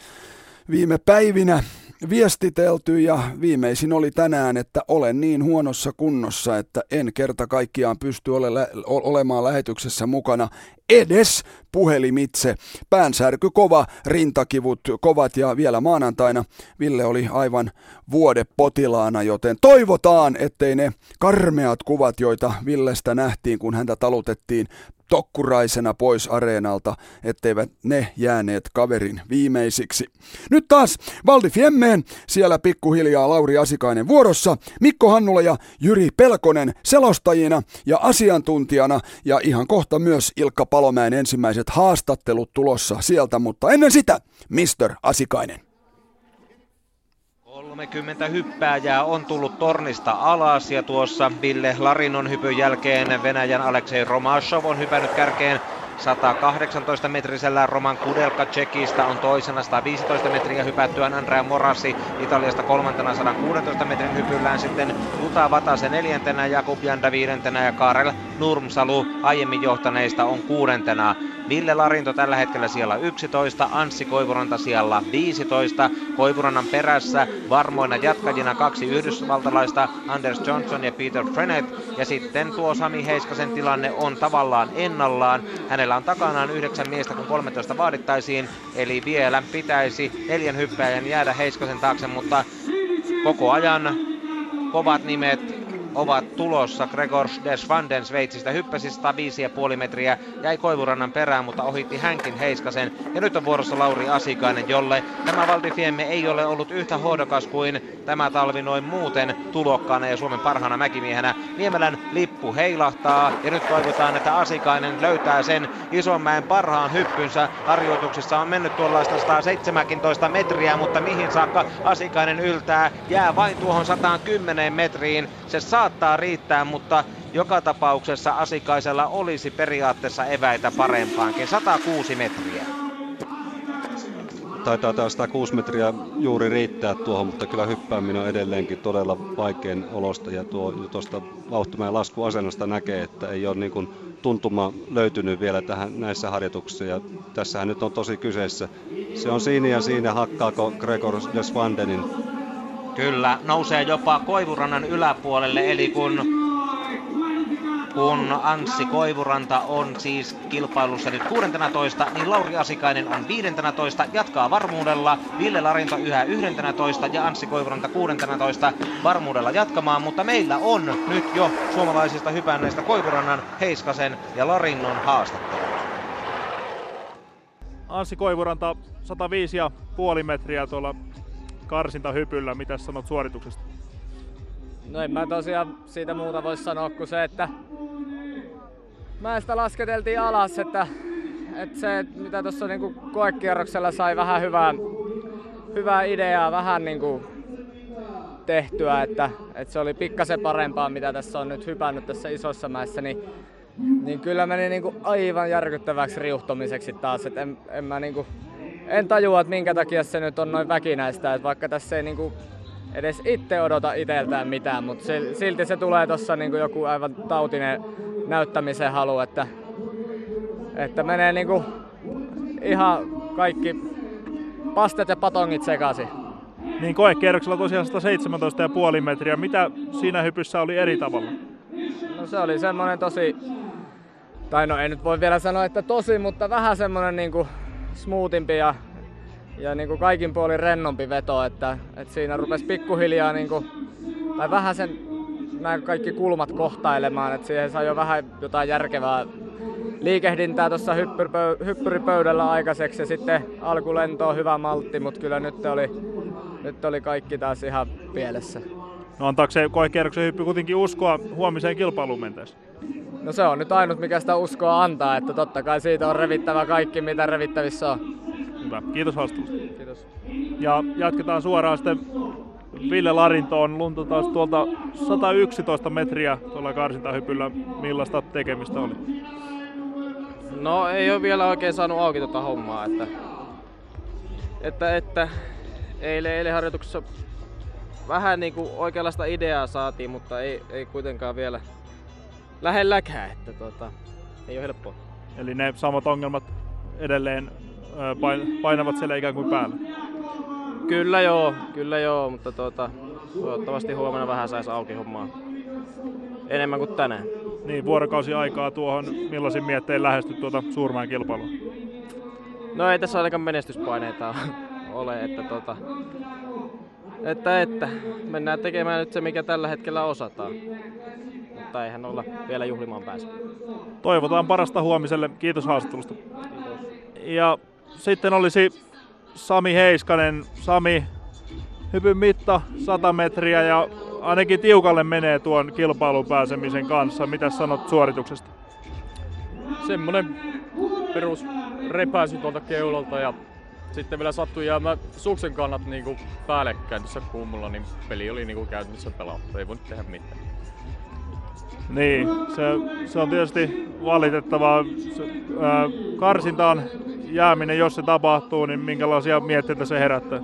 viime päivinä viestitelty ja viimeisin oli tänään, että olen niin huonossa kunnossa, että en kerta kaikkiaan pysty ole olemaan lähetyksessä mukana edes puhelimitse. Päänsärky kova, rintakivut kovat ja vielä maanantaina Ville oli aivan vuode potilaana, joten toivotaan, ettei ne karmeat kuvat, joita Villestä nähtiin, kun häntä talutettiin tokkuraisena pois areenalta, etteivät ne jääneet kaverin viimeisiksi. Nyt taas Valdi Fiemmeen, siellä pikkuhiljaa Lauri Asikainen vuorossa, Mikko Hannula ja Jyri Pelkonen selostajina ja asiantuntijana ja ihan kohta myös Ilkka Palomäen ensimmäiset haastattelut tulossa sieltä, mutta ennen sitä Mr. Asikainen. 30 hyppääjää on tullut tornista alas. Ja tuossa Ville Larinon hypyn jälkeen Venäjän Aleksei Romashov on hypännyt kärkeen 118 metrisellä. Roman Kudelka Tsekistä on toisena 115 metriä hypättyään. Andrea Morassi Italiasta kolmantena 116 metrin hypyllään. Sitten Juta Vatase neljäntenä, Jakub Janda viidentenä ja Karel Nurmsalu aiemmin johtaneista on kuudentena. Ville Larinto tällä hetkellä siellä 11, Anssi Koivuranta siellä 15, Koivurannan perässä varmoina jatkajina kaksi yhdysvaltalaista Anders Johnson ja Peter Frenet ja sitten tuo Sami Heiskasen tilanne on tavallaan ennallaan. Hänellä on takanaan yhdeksän miestä kun 13 vaadittaisiin, eli vielä pitäisi neljän hyppäjän jäädä Heiskasen taakse, mutta koko ajan kovat nimet ovat tulossa. Gregor Desvanden Sveitsistä hyppäsi 105,5 metriä, jäi Koivurannan perään, mutta ohitti hänkin Heiskasen. Ja nyt on vuorossa Lauri Asikainen, jolle tämä Valdifiemme ei ole ollut yhtä hoidokas kuin tämä talvi noin muuten tulokkaana ja Suomen parhaana mäkimiehenä. Niemelän lippu heilahtaa ja nyt toivotaan, että Asikainen löytää sen Isonmäen parhaan hyppynsä. Harjoituksissa on mennyt tuollaista 117 metriä, mutta mihin saakka Asikainen yltää, jää vain tuohon 110 metriin. Se saattaa riittää, mutta joka tapauksessa Asikaisella olisi periaatteessa eväitä parempaankin. 106 metriä. Taitaa tämä 106 metriä juuri riittää tuohon, mutta kyllä hyppääminen on edelleenkin todella vaikein olosta ja tuo tuosta vauhtimäen laskuasennosta näkee, että ei ole niin kuin tuntuma löytynyt vielä tähän näissä harjoituksissa ja tässähän nyt on tosi kyseessä. Se on siinä ja siinä hakkaako Gregor Desvandenin Kyllä, nousee jopa Koivurannan yläpuolelle, eli kun, kun Anssi Koivuranta on siis kilpailussa nyt 16, niin Lauri Asikainen on 15, jatkaa varmuudella, Ville Larinto yhä 11 ja Anssi Koivuranta 16 varmuudella jatkamaan, mutta meillä on nyt jo suomalaisista hypänneistä Koivurannan, Heiskasen ja Larinnon haastattelut. Anssi Koivuranta 105,5 metriä tuolla karsintahypyllä. Mitä sanot suorituksesta? No en mä tosiaan siitä muuta voi sanoa kuin se, että mäestä lasketeltiin alas, että, että se mitä tuossa niinku koekierroksella sai vähän hyvää, hyvää ideaa, vähän niinku tehtyä, että, että se oli pikkasen parempaa mitä tässä on nyt hypännyt tässä isossa mäessä, niin, niin kyllä meni niinku aivan järkyttäväksi riuhtomiseksi taas, että en, en mä niinku, en tajua, että minkä takia se nyt on noin väkinäistä, että vaikka tässä ei niinku edes itse odota iteltään mitään, mutta silti se tulee tuossa niinku joku aivan tautinen näyttämisen halu, että, että menee niinku ihan kaikki pastet ja patongit sekaisin. Niin koekierroksella tosiaan 117,5 metriä. Mitä siinä hypyssä oli eri tavalla? No se oli semmonen tosi, tai no ei nyt voi vielä sanoa, että tosi, mutta vähän semmonen niinku smoothimpi ja, ja niin kuin kaikin puolin rennompi veto, että, että siinä rupesi pikkuhiljaa niin kuin, tai vähän sen nämä kaikki kulmat kohtailemaan, että siihen sai jo vähän jotain järkevää liikehdintää tuossa hyppyripö- hyppyripöydällä aikaiseksi ja sitten alkulento on hyvä maltti, mutta kyllä nyt oli, nyt oli kaikki taas ihan pielessä. No antaako se koekierroksen hyppy kuitenkin uskoa huomiseen kilpailuun mentäessä? No se on nyt ainut, mikä sitä uskoa antaa, että totta kai siitä on revittävä kaikki, mitä revittävissä on. Hyvä, kiitos haastattelusta. Kiitos. Ja jatketaan suoraan sitten Ville Larintoon. Lunta taas tuolta 111 metriä tuolla karsintahypyllä. Millaista tekemistä oli? No ei ole vielä oikein saanut auki tota hommaa, että, että, että eilen, eilen harjoituksessa vähän niinku oikeanlaista ideaa saatiin, mutta ei, ei kuitenkaan vielä lähelläkään, että tota, ei ole helppoa. Eli ne samat ongelmat edelleen painavat siellä ikään kuin päällä? Kyllä joo, kyllä joo, mutta tuota, toivottavasti huomenna vähän saisi auki hommaa enemmän kuin tänään. Niin, vuorokausi aikaa tuohon, millaisin miettein lähesty tuota suurmaan kilpailua? No ei tässä ainakaan menestyspaineita ole, että, tuota, että, että mennään tekemään nyt se, mikä tällä hetkellä osataan mutta eihän olla vielä juhlimaan pääse. Toivotaan parasta huomiselle. Kiitos haastattelusta. Kiitos. Ja sitten olisi Sami Heiskanen. Sami, hypyn mitta 100 metriä ja ainakin tiukalle menee tuon kilpailun pääsemisen kanssa. Mitä sanot suorituksesta? Semmonen perus repäisy tuolta keulalta ja sitten vielä sattui jäämään suksen kannat niinku päällekkäin tuossa kuumulla, niin peli oli niinku käytännössä pelattu. Ei voi tehdä mitään. Niin, se, se on tietysti valitettavaa. Se, ää, karsintaan jääminen, jos se tapahtuu, niin minkälaisia mietteitä se herättää?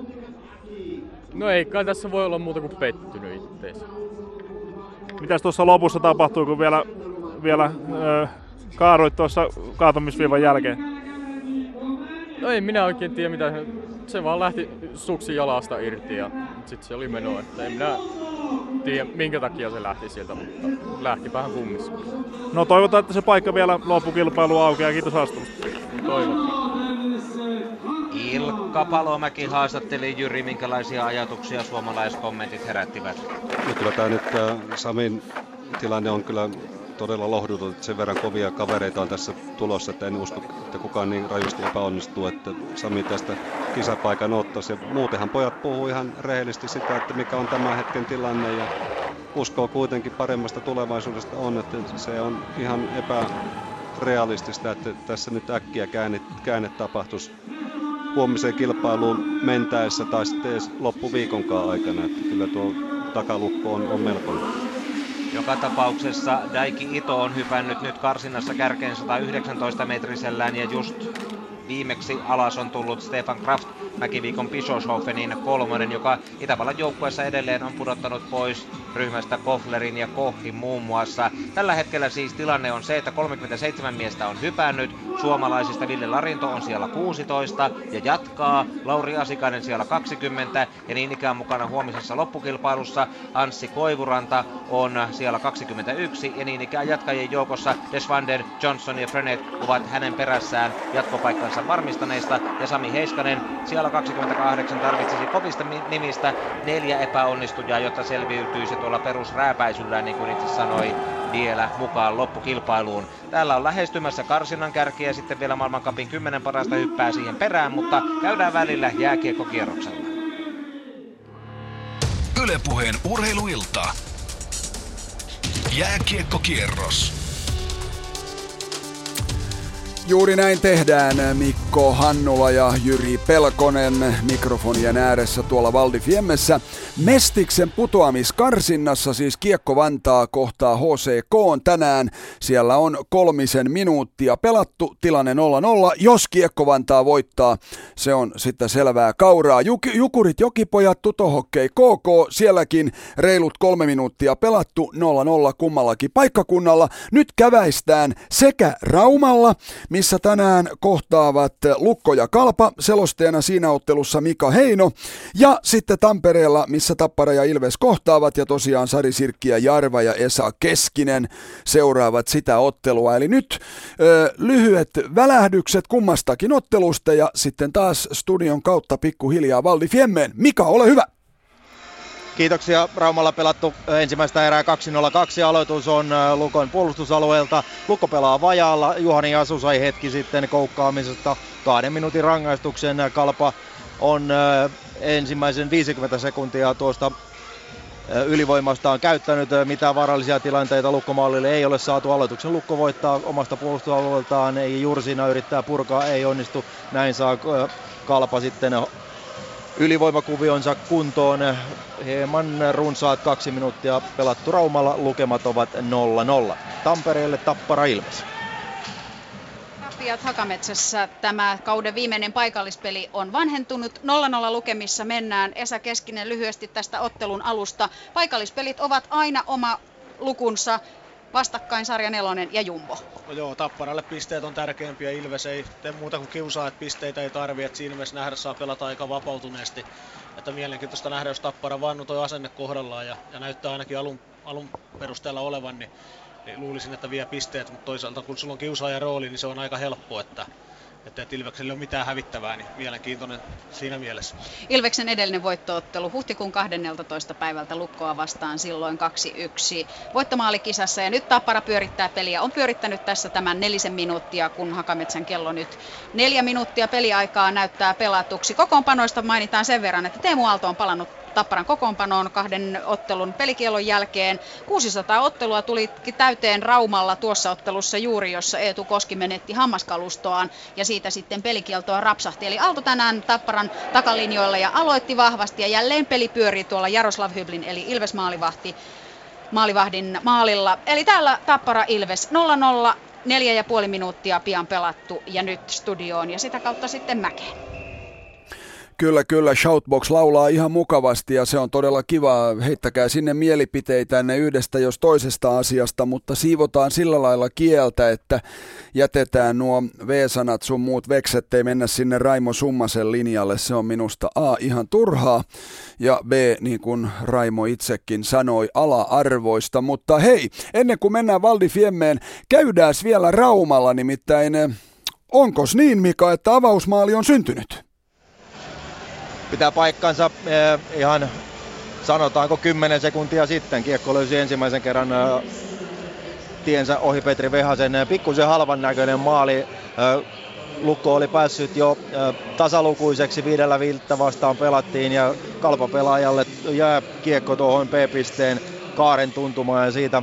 No ei kai tässä voi olla muuta kuin pettynyt itteensä. Mitäs tuossa lopussa tapahtuu, kun vielä, vielä ää, kaaduit tuossa kaatumisviivan jälkeen? No ei minä oikein tiedä mitä. Se vaan lähti suksi jalasta irti ja sitten se oli meno. Että en minä tiedä minkä takia se lähti sieltä, mutta lähti vähän kummissa. No toivotaan, että se paikka vielä loppukilpailu aukeaa. Kiitos haastattelusta. Toivotaan. Ilkka Palomäki haastatteli Jyri, minkälaisia ajatuksia suomalaiskommentit herättivät? No kyllä tämä nyt tämä Samin tilanne on kyllä todella lohduton, että sen verran kovia kavereita on tässä tulossa, että en usko, että kukaan niin rajusti epäonnistuu, että Sami tästä kisapaikan ottaisi. Ja muutenhan pojat puhuu ihan rehellisesti sitä, että mikä on tämän hetken tilanne ja uskoo kuitenkin paremmasta tulevaisuudesta on, että se on ihan epärealistista, että tässä nyt äkkiä käänne, käänne tapahtuisi huomiseen kilpailuun mentäessä tai sitten edes loppuviikonkaan aikana. Että kyllä tuo takalukko on, on melkoinen. Joka tapauksessa Daiki Ito on hypännyt nyt karsinnassa kärkeen 119 metrisellään ja just viimeksi alas on tullut Stefan Kraft Mäkiviikon Bischofshoffenin kolmonen, joka Itävallan joukkueessa edelleen on pudottanut pois ryhmästä Koflerin ja Kohin muun muassa. Tällä hetkellä siis tilanne on se, että 37 miestä on hypännyt. Suomalaisista Ville Larinto on siellä 16 ja jatkaa. Lauri Asikainen siellä 20 ja niin ikään mukana huomisessa loppukilpailussa Anssi Koivuranta on siellä 21 ja niin ikään jatkajien joukossa Desvander, Johnson ja Frenet ovat hänen perässään jatkopaikkansa varmistaneista ja Sami Heiskanen siellä 28 tarvitsisi kopista nimistä neljä epäonnistujaa, jotta selviytyisi tuolla perusrääpäisyllä, niin kuin itse sanoi, vielä mukaan loppukilpailuun. Täällä on lähestymässä karsinnan kärkiä ja sitten vielä maailmankapin kymmenen parasta hyppää siihen perään, mutta käydään välillä jääkiekkokierroksella. Ylepuheen urheiluilta. Jääkiekkokierros. Juuri näin tehdään Mikko Hannula ja Jyri Pelkonen mikrofonien ääressä tuolla Valdi Fiemmessä. Mestiksen putoamiskarsinnassa siis Kiekko Vantaa kohtaa HCK on tänään. Siellä on kolmisen minuuttia pelattu, tilanne 0-0. Jos Kiekko Vantaa voittaa, se on sitten selvää kauraa. Juk- Jukurit Jokipojat, Tutohokkei KK, sielläkin reilut kolme minuuttia pelattu, 0-0 kummallakin paikkakunnalla. Nyt käväistään sekä Raumalla, missä tänään kohtaavat Lukko ja Kalpa, selosteena siinä ottelussa Mika Heino, ja sitten Tampereella, missä Tappara ja Ilves kohtaavat, ja tosiaan Sari Sirkki ja Jarva ja Esa Keskinen seuraavat sitä ottelua. Eli nyt ö, lyhyet välähdykset kummastakin ottelusta, ja sitten taas studion kautta pikkuhiljaa Valdi Fiemmeen. Mika, ole hyvä! Kiitoksia. Raumalla pelattu ensimmäistä erää 2-0-2. Aloitus on Lukon puolustusalueelta. Lukko pelaa vajaalla. Juhani Asu sai hetki sitten koukkaamisesta kahden minuutin rangaistuksen. Kalpa on ensimmäisen 50 sekuntia tuosta ylivoimastaan käyttänyt. Mitään vaarallisia tilanteita Lukkomaalille ei ole saatu. Aloituksen Lukko voittaa omasta puolustusalueeltaan. Ei Jursina yrittää purkaa, ei onnistu. Näin saa Kalpa sitten ylivoimakuvionsa kuntoon. Hieman runsaat kaksi minuuttia pelattu Raumalla, lukemat ovat 0-0. Tampereelle Tappara Ilves. Tappiat Hakametsässä tämä kauden viimeinen paikallispeli on vanhentunut. 0-0 lukemissa mennään. Esa Keskinen lyhyesti tästä ottelun alusta. Paikallispelit ovat aina oma lukunsa vastakkain sarja nelonen ja Jumbo. No joo, Tapparalle pisteet on tärkeimpiä. Ilves ei tee muuta kuin kiusaa, että pisteitä ei tarvi. Että siinä mielessä nähdä saa pelata aika vapautuneesti. Että mielenkiintoista nähdä, jos Tappara vannu toi asenne kohdallaan ja, ja näyttää ainakin alun, alun perusteella olevan, niin, niin luulisin, että vie pisteet. Mutta toisaalta kun sulla on kiusaaja rooli, niin se on aika helppo, että, että Ilveksellä ei ole mitään hävittävää, niin mielenkiintoinen siinä mielessä. Ilveksen edellinen voittoottelu huhtikuun 12. päivältä Lukkoa vastaan silloin 2-1 voittomaalikisassa ja nyt Tappara pyörittää peliä. On pyörittänyt tässä tämän nelisen minuuttia, kun Hakametsän kello nyt neljä minuuttia peliaikaa näyttää pelatuksi. Kokoonpanoista mainitaan sen verran, että Teemu Aalto on palannut Tapparan kokoonpanoon kahden ottelun pelikielon jälkeen. 600 ottelua tuli täyteen Raumalla tuossa ottelussa juuri, jossa Eetu Koski menetti hammaskalustoaan ja siitä sitten pelikieltoa rapsahti. Eli Aalto tänään Tapparan takalinjoilla ja aloitti vahvasti ja jälleen peli pyörii tuolla Jaroslav Hyblin eli Ilves maalivahti maalivahdin maalilla. Eli täällä Tappara Ilves 0-0, neljä ja puoli minuuttia pian pelattu ja nyt studioon ja sitä kautta sitten mäkeen. Kyllä, kyllä. Shoutbox laulaa ihan mukavasti ja se on todella kiva. Heittäkää sinne mielipiteitä ne yhdestä jos toisesta asiasta, mutta siivotaan sillä lailla kieltä, että jätetään nuo V-sanat sun muut vekset, ei mennä sinne Raimo Summasen linjalle. Se on minusta A ihan turhaa ja B, niin kuin Raimo itsekin sanoi, ala-arvoista. Mutta hei, ennen kuin mennään Valdi Fiemmeen, käydään vielä Raumalla nimittäin. Eh, onkos niin, Mika, että avausmaali on syntynyt? Pitää paikkansa eh, ihan sanotaanko 10 sekuntia sitten. Kiekko löysi ensimmäisen kerran eh, tiensä ohi Petri Vehasen. Eh, pikkusen halvan näköinen maali. Lukko oli päässyt jo tasalukuiseksi viidellä viiltä vastaan pelattiin ja kalpapelaajalle jää kiekko tuohon P-pisteen kaaren tuntumaan ja siitä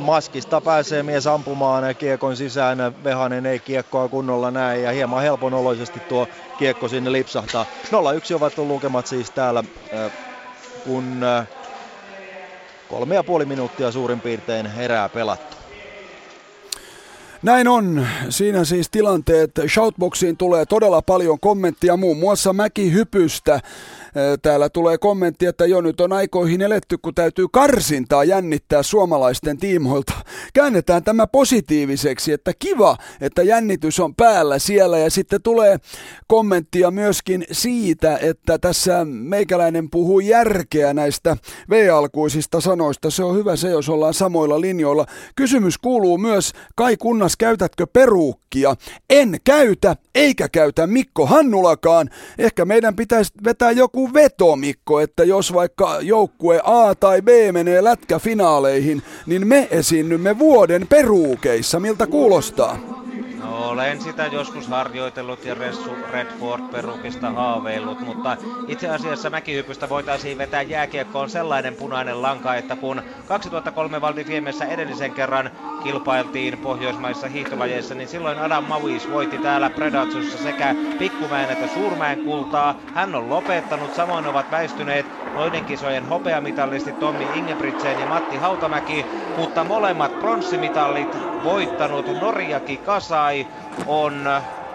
maskista pääsee mies ampumaan kiekon sisään. Vehanen ei kiekkoa kunnolla näe ja hieman helponoloisesti tuo kiekko sinne lipsahtaa. 0-1 ovat lukemat siis täällä, kun kolme ja puoli minuuttia suurin piirtein herää pelattu. Näin on. Siinä siis tilanteet. Shoutboxiin tulee todella paljon kommenttia, muun muassa Mäki-hypystä. Täällä tulee kommentti, että jo nyt on aikoihin eletty, kun täytyy karsintaa jännittää suomalaisten tiimoilta. Käännetään tämä positiiviseksi, että kiva, että jännitys on päällä siellä. Ja sitten tulee kommenttia myöskin siitä, että tässä meikäläinen puhuu järkeä näistä V-alkuisista sanoista. Se on hyvä se, jos ollaan samoilla linjoilla. Kysymys kuuluu myös, Kai Kunnas, käytätkö peruukkia? En käytä, eikä käytä Mikko Hannulakaan. Ehkä meidän pitäisi vetää joku joku vetomikko, että jos vaikka joukkue A tai B menee lätkäfinaaleihin, niin me esiinnymme vuoden peruukeissa. Miltä kuulostaa? Olen sitä joskus harjoitellut ja Ressu Redford perukista haaveillut, mutta itse asiassa mäkihypystä voitaisiin vetää jääkiekkoon sellainen punainen lanka, että kun 2003 Valdi Fiemessä edellisen kerran kilpailtiin pohjoismaissa hiihtolajeissa, niin silloin Adam Mavis voitti täällä Predatsussa sekä Pikkumäen että Suurmäen kultaa. Hän on lopettanut, samoin ovat väistyneet noiden kisojen hopeamitalistit Tommi Ingebrigtsen ja Matti Hautamäki, mutta molemmat pronssimitallit voittanut Norjaki Kasai on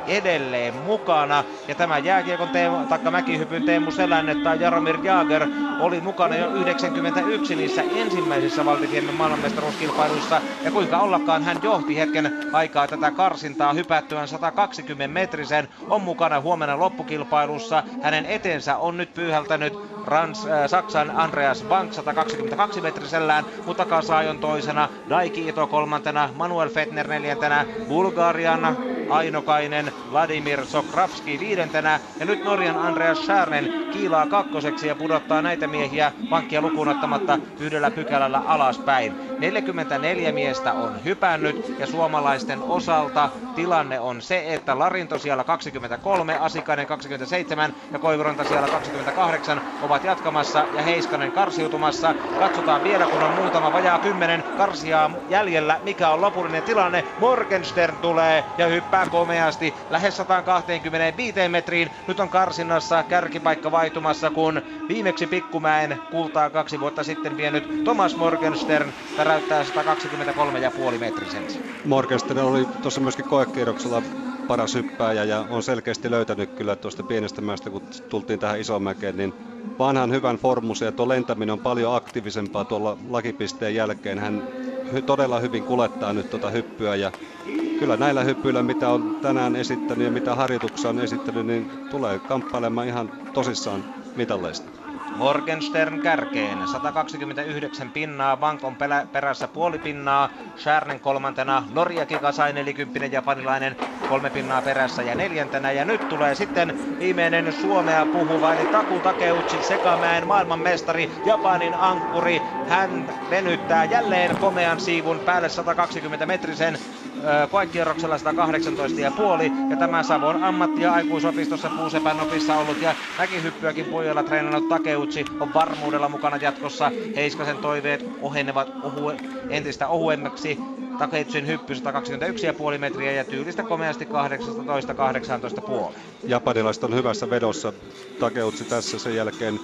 edelleen mukana. Ja tämä jääkiekon Teemu, takka mäkihypyn Teemu Selänne tai Jaromir Jager oli mukana jo 91 niissä ensimmäisissä valtikiemen maailmanmestaruuskilpailuissa. Ja kuinka ollakaan hän johti hetken aikaa tätä karsintaa hypättyään 120 metrisen. On mukana huomenna loppukilpailussa. Hänen etensä on nyt pyyhältänyt Rans, äh, Saksan Andreas Bank 122 metrisellään, mutta Kasajon toisena, Daiki Ito kolmantena, Manuel Fettner neljäntenä, Bulgarian Ainokainen, Vladimir Sokravski viidentenä ja nyt Norjan Andreas Schärnen kiilaa kakkoseksi ja pudottaa näitä miehiä pankkia lukuun ottamatta yhdellä pykälällä alaspäin. 44 miestä on hypännyt ja suomalaisten osalta tilanne on se, että Larinto siellä 23, Asikainen 27 ja Koivuranta siellä 28 ovat jatkamassa ja Heiskanen karsiutumassa. Katsotaan vielä kun on muutama vajaa kymmenen karsiaa jäljellä, mikä on lopullinen tilanne. Morgenstern tulee ja hyppää komeasti lähes 125 metriin. Nyt on karsinnassa kärkipaikka vaihtumassa, kun viimeksi Pikkumäen kultaa kaksi vuotta sitten vienyt Thomas Morgenstern täräyttää 123,5 metrisensä. Morgenstern oli tuossa myöskin koekierroksella paras hyppääjä ja on selkeästi löytänyt kyllä tuosta pienestä mäestä, kun tultiin tähän isoon mäkeen, niin vanhan hyvän formusen ja tuo lentäminen on paljon aktiivisempaa tuolla lakipisteen jälkeen. Hän todella hyvin kulettaa nyt tuota hyppyä ja kyllä näillä hyppyillä, mitä on tänään esittänyt ja mitä harjoituksessa on esittänyt, niin tulee kamppailemaan ihan tosissaan mitalleista. Morgenstern kärkeen, 129 pinnaa, Bank on perässä puoli pinnaa, Schärnen kolmantena, Norja Kikasai 40 japanilainen, kolme pinnaa perässä ja neljäntenä. Ja nyt tulee sitten viimeinen Suomea puhuva, eli Taku Takeuchi Sekamäen maailmanmestari, Japanin ankkuri. Hän venyttää jälleen komean siivun päälle 120 metrisen koekierroksella 118,5 ja tämä Savon ammatti- ja aikuisopistossa Puusepän opissa ollut ja mäkihyppyäkin pojalla treenannut Takeuchi on varmuudella mukana jatkossa. Heiskasen toiveet ohenevat ohu, entistä ohuemmaksi. Takeitsin hyppy 121,5 metriä ja tyylistä komeasti 18-18,5. Japanilaiset on hyvässä vedossa. Takeutsi tässä sen jälkeen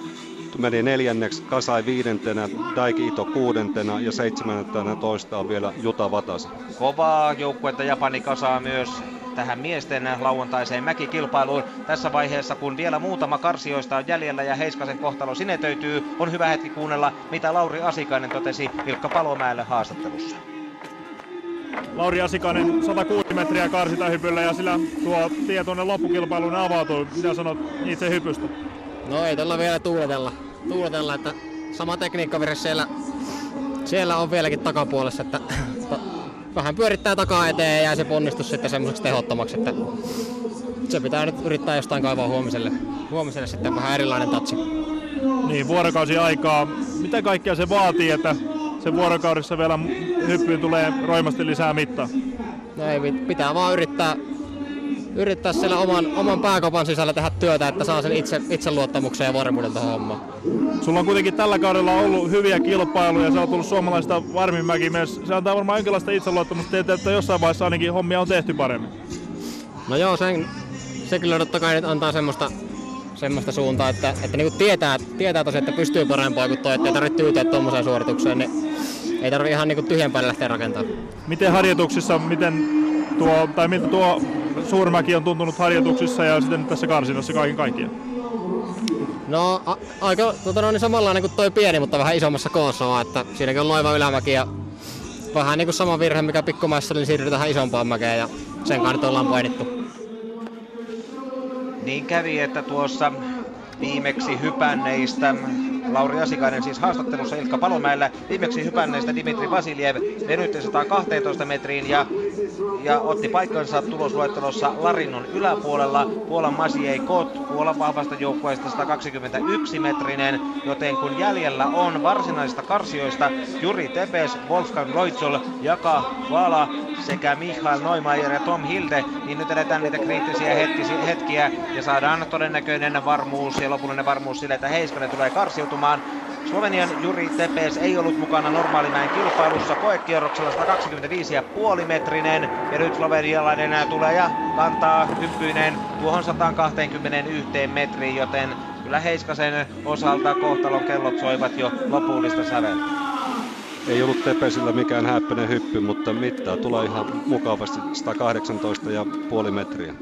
meni neljänneksi, Kasai viidentenä, Daiki Ito kuudentena ja seitsemäntenä toista on vielä Juta Vatas. Kovaa joukkuetta Japani kasaa myös tähän miesten lauantaiseen mäkikilpailuun. Tässä vaiheessa, kun vielä muutama karsioista on jäljellä ja Heiskasen kohtalo sinetöityy, on hyvä hetki kuunnella, mitä Lauri Asikainen totesi Ilkka Palomäelle haastattelussa. Lauri Asikainen 106 metriä karsitahypyllä ja sillä tuo tie tuonne loppukilpailuun avautuu. Mitä sanot itse hypystä? No ei tällä vielä tuuletella. Tuuletella, että sama tekniikka siellä, siellä on vieläkin takapuolessa, että vähän pyörittää takaa eteen ja jää se ponnistus sitten semmoiseksi tehottomaksi, että se pitää nyt yrittää jostain kaivaa huomiselle, huomiselle sitten vähän erilainen tatsi. Niin, vuorokausi aikaa. Mitä kaikkea se vaatii, että se vuorokaudessa vielä hyppyyn tulee roimasti lisää mittaa? No ei, pitää vaan yrittää, yrittää siellä oman, oman pääkopan sisällä tehdä työtä, että saa sen itse, itseluottamuksen ja varmuuden tuohon hommaan. Sulla on kuitenkin tällä kaudella ollut hyviä kilpailuja, se on tullut suomalaista varmin mäkimies. Se antaa varmaan jonkinlaista itseluottamusta, että jossain vaiheessa ainakin hommia on tehty paremmin. No joo, sen, se kyllä totta kai nyt antaa semmoista, semmoista suuntaa, että, että niin tietää, tietää tosiaan, että pystyy parempaa kuin toi, että ei tarvitse tyytyä tuommoiseen suoritukseen, niin ei tarvitse ihan niin tyhjän päälle lähteä rakentamaan. Miten harjoituksissa, miten tuo, tai miltä tuo Suurmäki on tuntunut harjoituksissa ja sitten tässä karsinassa kaiken kaikkiaan? No a- aika tota, no, niin samanlainen kuin toi pieni, mutta vähän isommassa koossa on, että siinäkin on loiva ylämäki ja vähän niin kuin sama virhe, mikä pikkumaissa, niin siirrytään tähän isompaan mäkeen ja sen kanssa ollaan painittu. Niin kävi, että tuossa viimeksi hypänneistä Lauri Asikainen siis haastattelussa Ilkka Palomäellä. Viimeksi hypänneistä Dimitri Vasiljev venytti 112 metriin ja, ja otti paikkansa tulosluettelossa Larinnon yläpuolella. Puolan Masiei Kot, Puolan vahvasta joukkueesta 121 metrinen, joten kun jäljellä on varsinaisista karsioista Juri Tepes, Wolfgang Loitsol, Jaka Vala sekä Michael Neumeier ja Tom Hilde, niin nyt edetään niitä kriittisiä hetkiä ja saadaan todennäköinen varmuus ja lopullinen varmuus sille, että Heiskanen tulee karsiutumaan. Slovenian Juri Tepes ei ollut mukana normaalimäen kilpailussa koekierroksella 125,5 metrinen ja nyt slovenialainen tulee ja kantaa hyppyinen tuohon 121 metriin, joten kyllä Heiskasen osalta kohtalon kellot soivat jo lopullista säveltä. Ei ollut Tepesillä mikään häppöinen hyppy, mutta mittaa tulee ihan mukavasti 118,5 metriä.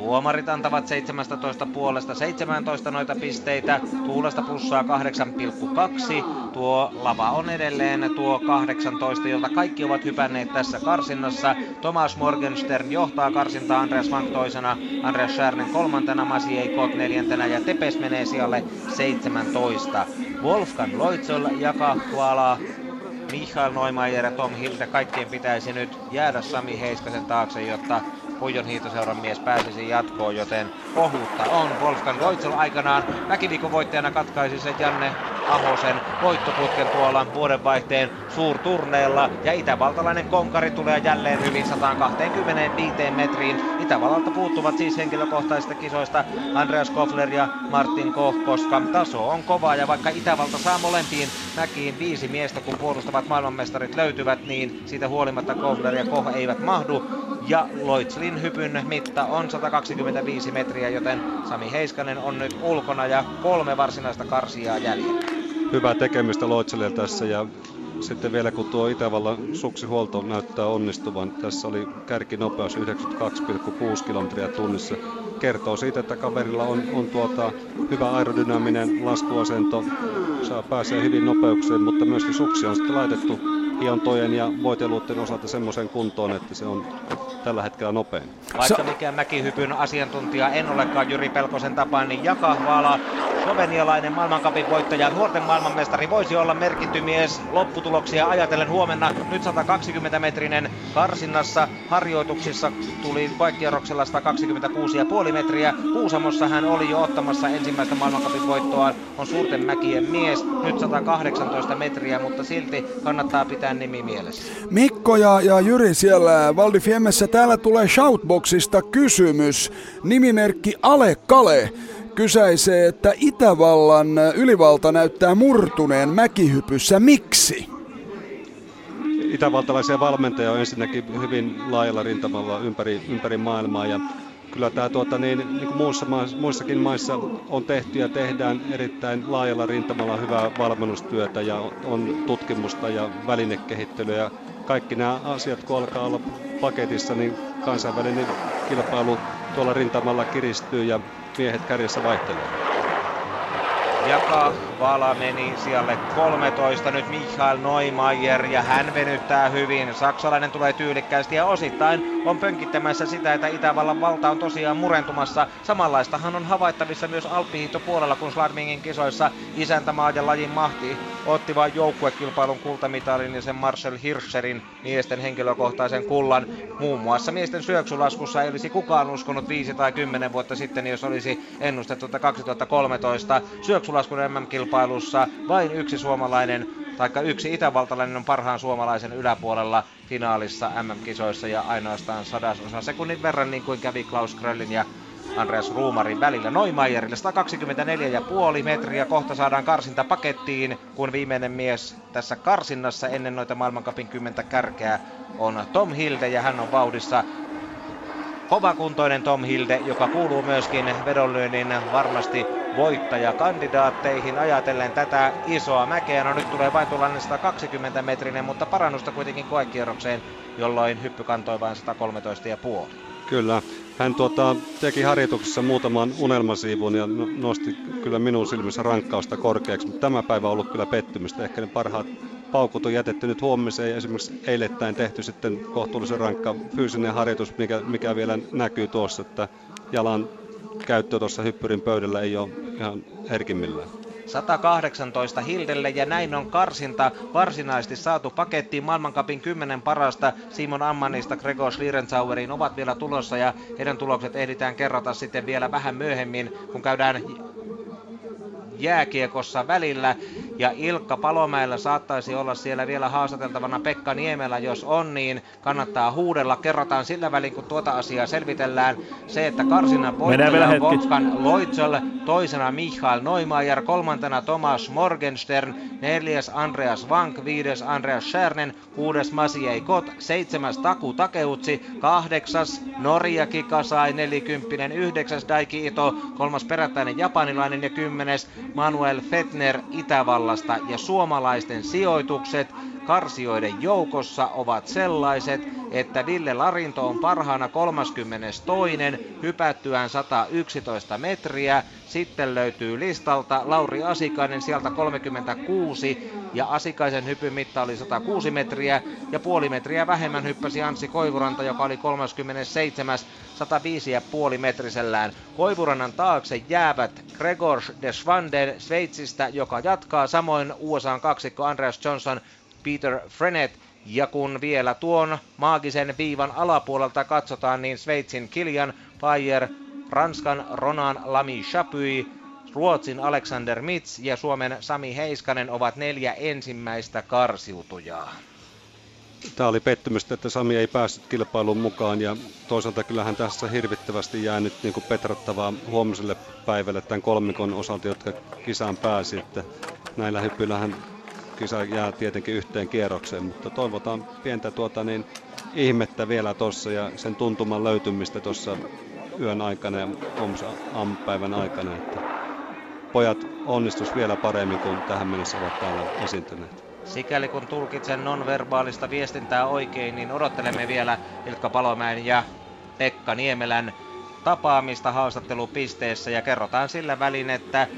Tuomarit antavat 17 puolesta 17 noita pisteitä. Tuulesta plussaa 8,2. Tuo lava on edelleen tuo 18, jolta kaikki ovat hypänneet tässä karsinnassa. Thomas Morgenstern johtaa karsintaa Andreas Vank toisena, Andreas Schärnen kolmantena, Masi Eikot neljäntenä ja Tepes menee sijalle 17. Wolfgang Loitsol jakaa Kuala Michael Neumeier ja Tom Hilde, kaikkien pitäisi nyt jäädä Sami Heiskasen taakse, jotta Pujon hiihtoseuran mies pääsisi jatkoon, joten ohuutta on. Wolfgang Loitsel aikanaan väkiviikon voittajana katkaisi se Janne Ahosen voittoputken tuolla vuodenvaihteen suurturneella. Ja itävaltalainen konkari tulee jälleen hyvin 125 metriin. Itävallalta puuttuvat siis henkilökohtaisista kisoista Andreas Kofler ja Martin Koch, koska taso on kova ja vaikka Itävalta saa molempiin mäkiin viisi miestä, kun puolustavat maailmanmestarit löytyvät, niin siitä huolimatta Kofler ja Koch eivät mahdu. Ja Loitslin hypyn mitta on 125 metriä, joten Sami Heiskanen on nyt ulkona ja kolme varsinaista karsiaa jäljellä. Hyvää tekemistä Loitselille tässä ja sitten vielä kun tuo Itävallan suksihuolto näyttää onnistuvan, tässä oli kärkinopeus 92,6 kilometriä tunnissa. Kertoo siitä, että kaverilla on, on tuota, hyvä aerodynaaminen laskuasento, saa pääsee hyvin nopeukseen, mutta myöskin suksi on sitten laitettu hiontojen ja voiteluiden osalta semmoisen kuntoon, että se on tällä hetkellä nopein. Vaikka mikään mäkihypyn asiantuntija en olekaan Jyri Pelkosen tapaan, niin Jaka Vaala, slovenialainen maailmankapin voittaja, nuorten maailmanmestari, voisi olla merkitty mies lopputuloksia ajatellen huomenna. Nyt 120 metrinen karsinnassa harjoituksissa tuli koekierroksella 126,5 metriä. Kuusamossa hän oli jo ottamassa ensimmäistä maailmankapin voittoa, on suurten mäkien mies. Nyt 118 metriä, mutta silti kannattaa pitää nimi mielessä. Mikko ja, ja Jyri siellä Valdi Fiemmessä täällä tulee Shoutboxista kysymys. Nimimerkki Ale Kale kysäisee, että Itävallan ylivalta näyttää murtuneen mäkihypyssä. Miksi? Itävaltalaisia valmentajia on ensinnäkin hyvin laajalla rintamalla ympäri, ympäri maailmaa ja kyllä tämä tuota, niin, niin kuin muussa muissakin maissa on tehty ja tehdään erittäin laajalla rintamalla hyvää valmennustyötä ja on tutkimusta ja välinekehittelyä ja kaikki nämä asiat, kun alkaa olla paketissa, niin kansainvälinen kilpailu tuolla rintamalla kiristyy ja miehet kärjessä vaihtelee. Jaka Vala meni sijalle 13, nyt Michael Neumayer ja hän venyttää hyvin. Saksalainen tulee tyylikkäästi ja osittain on pönkittämässä sitä, että Itävallan valta on tosiaan murentumassa. Samanlaistahan on havaittavissa myös puolella, kun Sladmingin kisoissa isäntämaa ja lajin mahti otti vain joukkuekilpailun kultamitalin ja sen Marcel Hirscherin miesten henkilökohtaisen kullan. Muun muassa miesten syöksylaskussa ei olisi kukaan uskonut 5 tai 10 vuotta sitten, jos olisi ennustettu 2013 syöksulaskun MM-kilpailussa vain yksi suomalainen taikka yksi itävaltalainen on parhaan suomalaisen yläpuolella finaalissa MM-kisoissa ja ainoastaan sadasosa sekunnin verran niin kuin kävi Klaus Kröllin ja Andreas Ruumarin välillä Noimayerille 124,5 metriä. Kohta saadaan karsinta pakettiin, kun viimeinen mies tässä karsinnassa ennen noita maailmankapin kymmentä kärkeä on Tom Hilde ja hän on vauhdissa kovakuntoinen Tom Hilde, joka kuuluu myöskin vedonlyönnin varmasti voittajakandidaatteihin ajatellen tätä isoa mäkeä. No nyt tulee vain tuollainen 120 metrinen, mutta parannusta kuitenkin koekierrokseen, jolloin hyppy kantoi vain 113,5. Kyllä, hän tuota, teki harjoituksessa muutaman unelmasiivun ja no, nosti kyllä minun silmissä rankkausta korkeaksi, mutta tämä päivä on ollut kyllä pettymystä. Ehkä ne parhaat paukut on jätetty nyt huomiseen ja esimerkiksi eilettäin tehty sitten kohtuullisen rankka fyysinen harjoitus, mikä, mikä vielä näkyy tuossa, että jalan käyttö tuossa hyppyrin pöydällä ei ole ihan herkimmillään. 118 Hildelle ja näin on karsinta varsinaisesti saatu pakettiin maailmankapin 10 parasta Simon Ammanista Gregor Schlierenzaueriin ovat vielä tulossa ja heidän tulokset ehditään kerrata sitten vielä vähän myöhemmin kun käydään jääkiekossa välillä. Ja Ilkka Palomäellä saattaisi olla siellä vielä haastateltavana Pekka Niemelä, jos on, niin kannattaa huudella. Kerrotaan sillä välin, kun tuota asiaa selvitellään. Se, että karsinnan on Wolfgang Loitsel, toisena Michael Neumayer, kolmantena Thomas Morgenstern, neljäs Andreas Vank, viides Andreas Schärnen, kuudes Masiei Kot, seitsemäs Taku Takeutsi, kahdeksas Norja Kikasai, nelikymppinen, yhdeksäs Daiki Ito, kolmas perättäinen japanilainen ja kymmenes Manuel Fetner Itävallasta ja suomalaisten sijoitukset karsioiden joukossa ovat sellaiset, että Ville Larinto on parhaana 32. hypättyään 111 metriä. Sitten löytyy listalta Lauri Asikainen sieltä 36 ja Asikaisen hypyn mitta oli 106 metriä ja puoli metriä vähemmän hyppäsi Anssi Koivuranta, joka oli 37. 105,5 metrisellään. Koivurannan taakse jäävät Gregor de Schwanden Sveitsistä, joka jatkaa samoin USAn kaksikko Andreas Johnson Peter Frenet. Ja kun vielä tuon maagisen viivan alapuolelta katsotaan, niin Sveitsin Kilian Bayer, Ranskan Ronan Lamy Chapuis, Ruotsin Alexander Mitz ja Suomen Sami Heiskanen ovat neljä ensimmäistä karsiutujaa. Tämä oli pettymys, että Sami ei päässyt kilpailuun mukaan ja toisaalta kyllähän tässä hirvittävästi jää nyt niin petrattavaa huomiselle päivälle tämän kolmikon osalta, jotka kisaan pääsi. Että näillä hyppyillähän kisa jää tietenkin yhteen kierrokseen, mutta toivotaan pientä tuota niin, ihmettä vielä tuossa ja sen tuntuman löytymistä tuossa yön aikana ja aamupäivän aikana, että pojat onnistus vielä paremmin kuin tähän mennessä ovat täällä esiintyneet. Sikäli kun tulkitsen nonverbaalista viestintää oikein, niin odottelemme vielä Ilkka Palomäen ja Pekka Niemelän tapaamista haastattelupisteessä ja kerrotaan sillä välin, että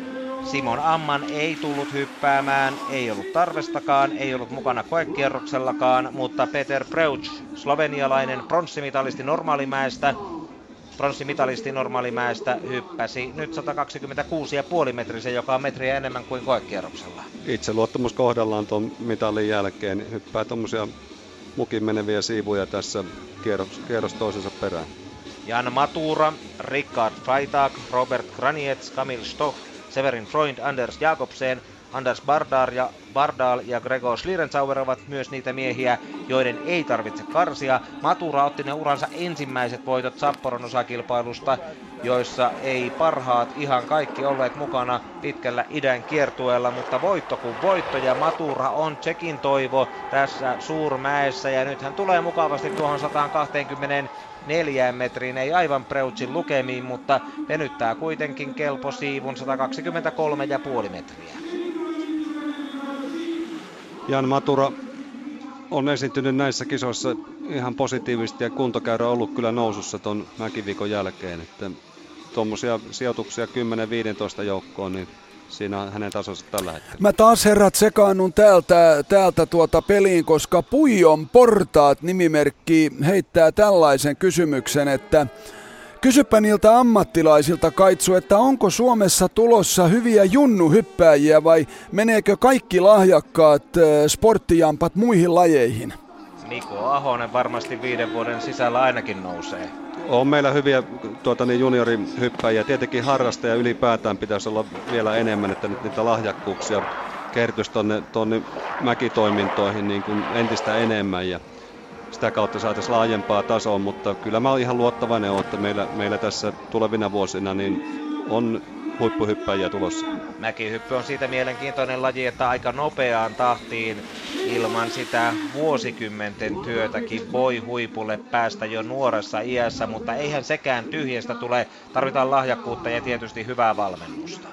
Simon Amman ei tullut hyppäämään, ei ollut tarvestakaan, ei ollut mukana koekierroksellakaan, mutta Peter Preuch, slovenialainen pronssimitalisti normaalimäestä, pronssimitalisti normaalimäestä hyppäsi nyt 126,5 metrisen, joka on metriä enemmän kuin koekierroksella. luottamus kohdallaan tuon mitalin jälkeen, hyppää tuommoisia mukin meneviä siivuja tässä kierros, kierros toisensa perään. Jan Matura, Rickard Freitag, Robert Granietz, Kamil Stoch, Severin Freund, Anders Jakobsen, Anders Bardal ja, Bardal ja Gregor Schlierenzauer ovat myös niitä miehiä, joiden ei tarvitse karsia. Matura otti ne uransa ensimmäiset voitot Sapporon osakilpailusta, joissa ei parhaat ihan kaikki olleet mukana pitkällä idän kiertueella, mutta voitto kuin voitto ja Matura on Tsekin toivo tässä suurmäessä ja nyt hän tulee mukavasti tuohon 124 metriin, ei aivan Preutsin lukemiin, mutta venyttää kuitenkin kelpo siivun 123,5 metriä. Jan Matura on esiintynyt näissä kisoissa ihan positiivisesti ja kuntokäyrä on ollut kyllä nousussa ton mäkiviikon jälkeen. Että tuommoisia sijoituksia 10-15 joukkoon, niin siinä on hänen tasonsa tällä hetkellä. Mä taas herrat sekaannun täältä, täältä tuota peliin, koska Puijon portaat nimimerkki heittää tällaisen kysymyksen, että Kysypä niiltä ammattilaisilta Kaitsu, että onko Suomessa tulossa hyviä junnuhyppääjiä vai meneekö kaikki lahjakkaat sporttijampat muihin lajeihin? Niko Ahonen varmasti viiden vuoden sisällä ainakin nousee. On meillä hyviä tuota, niin juniorihyppäjiä. Tietenkin harrastaja ylipäätään pitäisi olla vielä enemmän, että nyt niitä lahjakkuuksia kertyisi tuonne, tuonne mäkitoimintoihin niin kuin entistä enemmän. Ja sitä kautta saataisiin laajempaa tasoa, mutta kyllä mä olen ihan luottavainen, että meillä, meillä tässä tulevina vuosina niin on huippuhyppäjiä tulossa. Mäkihyppy on siitä mielenkiintoinen laji, että aika nopeaan tahtiin ilman sitä vuosikymmenten työtäkin voi huipulle päästä jo nuoressa iässä, mutta eihän sekään tyhjästä tule. Tarvitaan lahjakkuutta ja tietysti hyvää valmennusta.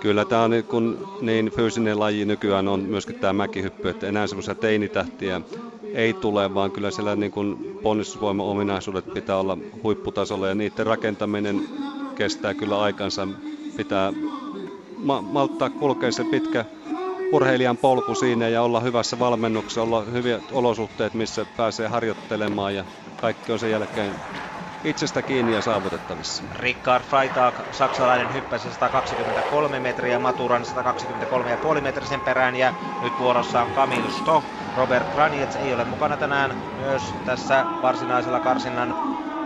Kyllä tämä on niin, kun niin fyysinen laji nykyään on myöskin tämä mäkihyppy, että enää semmoisia teinitähtiä ei tule, vaan kyllä siellä niin kuin ponnistusvoima-ominaisuudet pitää olla huipputasolla ja niiden rakentaminen kestää kyllä aikansa. Pitää ma- malttaa kulkea se pitkä urheilijan polku siinä ja olla hyvässä valmennuksessa, olla hyviä olosuhteet, missä pääsee harjoittelemaan ja kaikki on sen jälkeen itsestä kiinni ja saavutettavissa. Rickard Freitag, saksalainen hyppäsi 123 metriä, Maturan 123,5 metrisen perään ja nyt vuorossa on Kamil Stoch. Robert Kranjets ei ole mukana tänään myös tässä varsinaisella karsinnan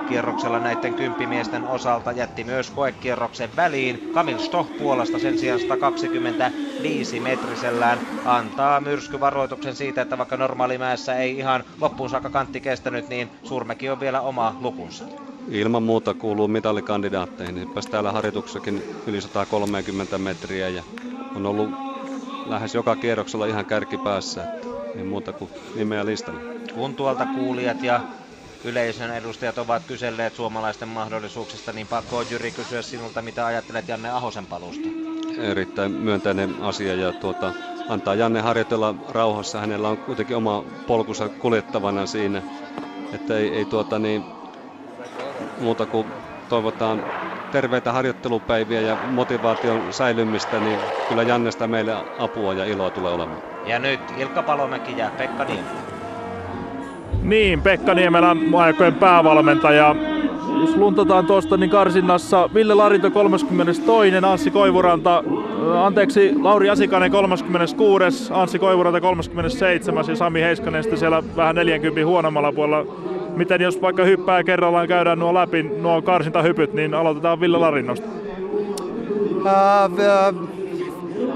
kierroksella näiden kymppimiesten osalta jätti myös koekierroksen väliin. Kamil Stoh Puolasta sen sijaan 125 metrisellään antaa myrskyvaroituksen siitä, että vaikka normaalimäessä ei ihan loppuun saakka kantti kestänyt, niin Suurmäki on vielä oma lukunsa. Ilman muuta kuuluu mitallikandidaatteihin. Hyppäs täällä harjoituksessakin yli 130 metriä ja on ollut lähes joka kierroksella ihan kärkipäässä. Että ei muuta kuin nimeä listalle. Kun tuolta kuulijat ja yleisön edustajat ovat kyselleet suomalaisten mahdollisuuksista, niin pakko on Jyri kysyä sinulta, mitä ajattelet Janne Ahosen palusta? Erittäin myönteinen asia ja tuota, antaa Janne harjoitella rauhassa. Hänellä on kuitenkin oma polkunsa kuljettavana siinä, että ei, ei tuota niin, muuta kuin toivotaan terveitä harjoittelupäiviä ja motivaation säilymistä, niin kyllä Jannesta meille apua ja iloa tulee olemaan. Ja nyt Ilkka Palomäki ja Pekka Niemelä. Niin, Pekka Niemelä, maajoukkojen päävalmentaja. Jos luntataan tuosta, niin karsinnassa Ville Larinto 32, Anssi Koivuranta, anteeksi, Lauri Asikainen 36, Anssi Koivuranta 37 ja Sami Heiskanen sitten siellä vähän 40 huonommalla puolella. Miten jos vaikka hyppää kerrallaan käydään nuo läpi, nuo karsintahypyt, niin aloitetaan Ville Larinnosta. Uh,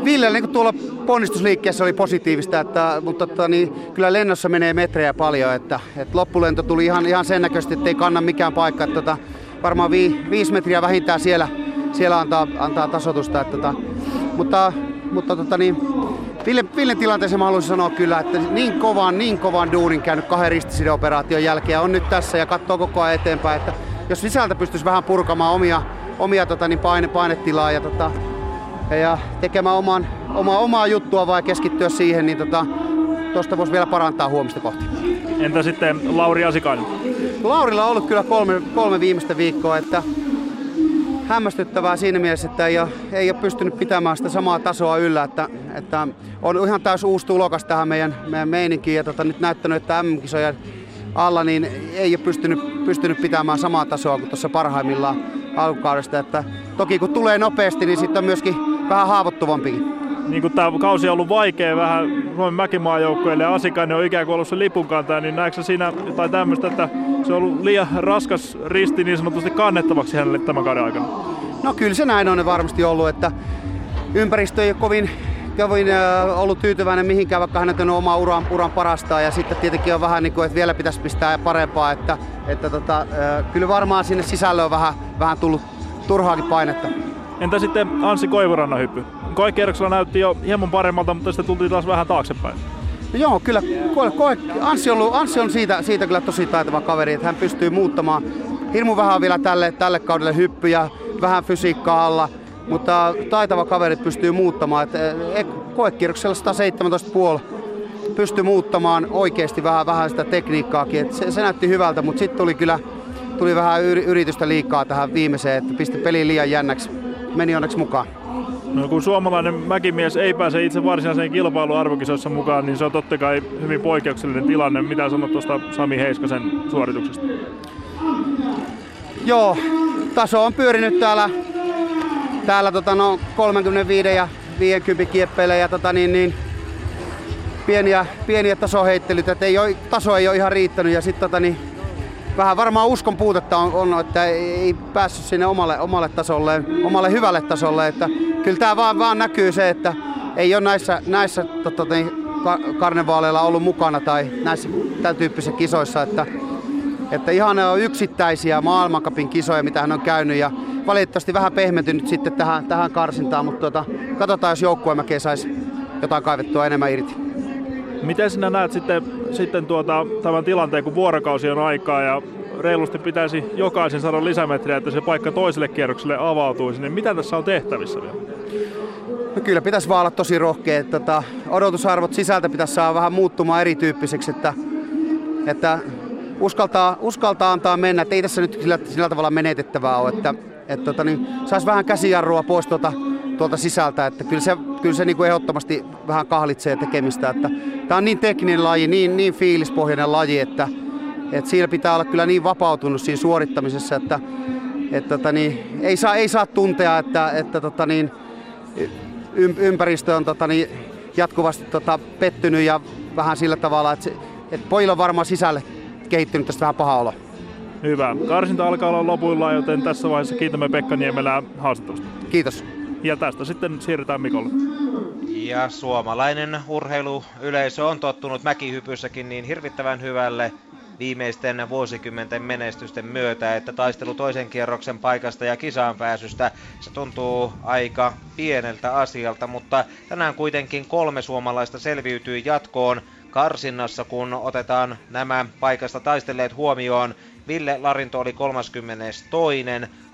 Ville niin tuolla ponnistusliikkeessä oli positiivista, että, mutta tota, niin, kyllä lennossa menee metrejä paljon. Että, että loppulento tuli ihan, ihan sen näköisesti, että ei kanna mikään paikka. Että, tota, varmaan vi, viisi metriä vähintään siellä, siellä antaa, antaa tasotusta. Että, tota, mutta mutta tota, niin, Ville, Villen tilanteeseen mä haluaisin sanoa kyllä, että niin kovan, niin kovan duunin käynyt kahden ristisideoperaation jälkeen on nyt tässä ja katsoo koko ajan eteenpäin, että jos sisältä pystyisi vähän purkamaan omia, omia tota, niin paine, painetilaa ja tota, ja tekemään oman, omaa, omaa juttua vai keskittyä siihen, niin tota, tuosta voisi vielä parantaa huomista kohti. Entä sitten Lauri Asikainen? Laurilla on ollut kyllä kolme, kolme viimeistä viikkoa, että hämmästyttävää siinä mielessä, että ei ole, ei ole pystynyt pitämään sitä samaa tasoa yllä, että, että on ihan täys uusi tulokas tähän meidän, meidän meininkiin ja tota, nyt näyttänyt, että MM-kisojen alla niin ei ole pystynyt, pystynyt pitämään samaa tasoa kuin tuossa parhaimmillaan alkukaudesta. Että toki kun tulee nopeasti, niin sitten on myöskin vähän haavoittuvampikin. Niin kuin tämä kausi on ollut vaikea vähän Suomen mäkimaajoukkueelle ja Asikainen on ikään kuin ollut se lipunkantaja, niin näetkö siinä jotain tämmöistä, että se on ollut liian raskas risti niin sanotusti kannettavaksi hänelle tämän kauden aikana? No kyllä se näin on varmasti ollut, että ympäristö ei ole kovin, kävin äh, ollut tyytyväinen mihinkään, vaikka hän on oma uran, uran parasta ja sitten tietenkin on vähän niin kuin, että vielä pitäisi pistää parempaa, että, että tota, kyllä varmaan sinne sisälle on vähän, vähän tullut turhaakin painetta. Entä sitten Anssi Koivurannan hyppy? Koekierroksella näytti jo hieman paremmalta, mutta sitten tultiin taas vähän taaksepäin. No joo, kyllä koe, koe, Anssi, on, ollut, Anssi on siitä, siitä kyllä tosi taitava kaveri, että hän pystyy muuttamaan. Hirmu vähän vielä tälle, tälle kaudelle hyppyjä, vähän fysiikkaa alla, mutta taitava kaveri pystyy muuttamaan. Että, e, koekierroksella 117,5 pystyy muuttamaan oikeasti vähän, vähän sitä tekniikkaakin. Että se, se näytti hyvältä, mutta sitten tuli kyllä tuli vähän yritystä liikaa tähän viimeiseen, että pisti peli liian jännäksi. Meni onneksi mukaan. No kun suomalainen mäkimies ei pääse itse varsinaiseen kilpailuun arvokisoissa mukaan, niin se on totta kai hyvin poikkeuksellinen tilanne. Mitä sanot tuosta Sami Heiskasen suorituksesta? Joo, taso on pyörinyt täällä, täällä tota no 35 ja 50 kieppeillä ja tota niin, niin pieniä, pieniä tasoheittelyitä, että ei ole, taso ei ole ihan riittänyt ja sitten tota niin, vähän varmaan uskon puutetta on, on että ei päässyt sinne omalle, omalle tasolle, omalle hyvälle tasolle. Että kyllä tämä vaan, vaan näkyy se, että ei ole näissä, näissä tota, niin, karnevaaleilla ollut mukana tai näissä tämän tyyppisissä kisoissa, että, että ihan ne on yksittäisiä maailmankapin kisoja, mitä hän on käynyt ja valitettavasti vähän pehmentynyt sitten tähän, tähän karsintaan, mutta tuota, katsotaan, jos joukkuemäkeä saisi jotain kaivettua enemmän irti. Miten sinä näet sitten, sitten tuota, tämän tilanteen, kun vuorokausi on aikaa ja reilusti pitäisi jokaisen saada lisämetriä, että se paikka toiselle kierrokselle avautuisi, niin mitä tässä on tehtävissä vielä? No kyllä pitäisi vaan olla tosi rohkea. Tota, odotusarvot sisältä pitäisi saada vähän muuttumaan erityyppiseksi, että, että uskaltaa, uskaltaa antaa mennä. Että ei tässä nyt sillä, sillä tavalla menetettävää ole, että, että tota, niin saisi vähän käsijarrua pois tuota, tuolta sisältä, että kyllä se, kyllä se niin kuin ehdottomasti vähän kahlitsee tekemistä. Että tämä on niin tekninen laji, niin, niin fiilispohjainen laji, että, että siinä pitää olla kyllä niin vapautunut siinä suorittamisessa, että, että tota niin, ei, saa, ei saa tuntea, että, että tota niin, ympäristö on tota niin, jatkuvasti tota, pettynyt ja vähän sillä tavalla, että, että pojilla on varmaan sisälle kehittynyt tästä vähän paha olo. Hyvä. Karsinta alkaa olla lopuilla, joten tässä vaiheessa kiitämme Pekka Niemelää haastattelusta. Kiitos. Ja tästä sitten siirrytään Mikolle. Ja suomalainen urheiluyleisö on tottunut mäkihypyssäkin niin hirvittävän hyvälle viimeisten vuosikymmenten menestysten myötä, että taistelu toisen kierroksen paikasta ja kisaan pääsystä se tuntuu aika pieneltä asialta, mutta tänään kuitenkin kolme suomalaista selviytyi jatkoon karsinnassa, kun otetaan nämä paikasta taistelleet huomioon. Ville Larinto oli 32.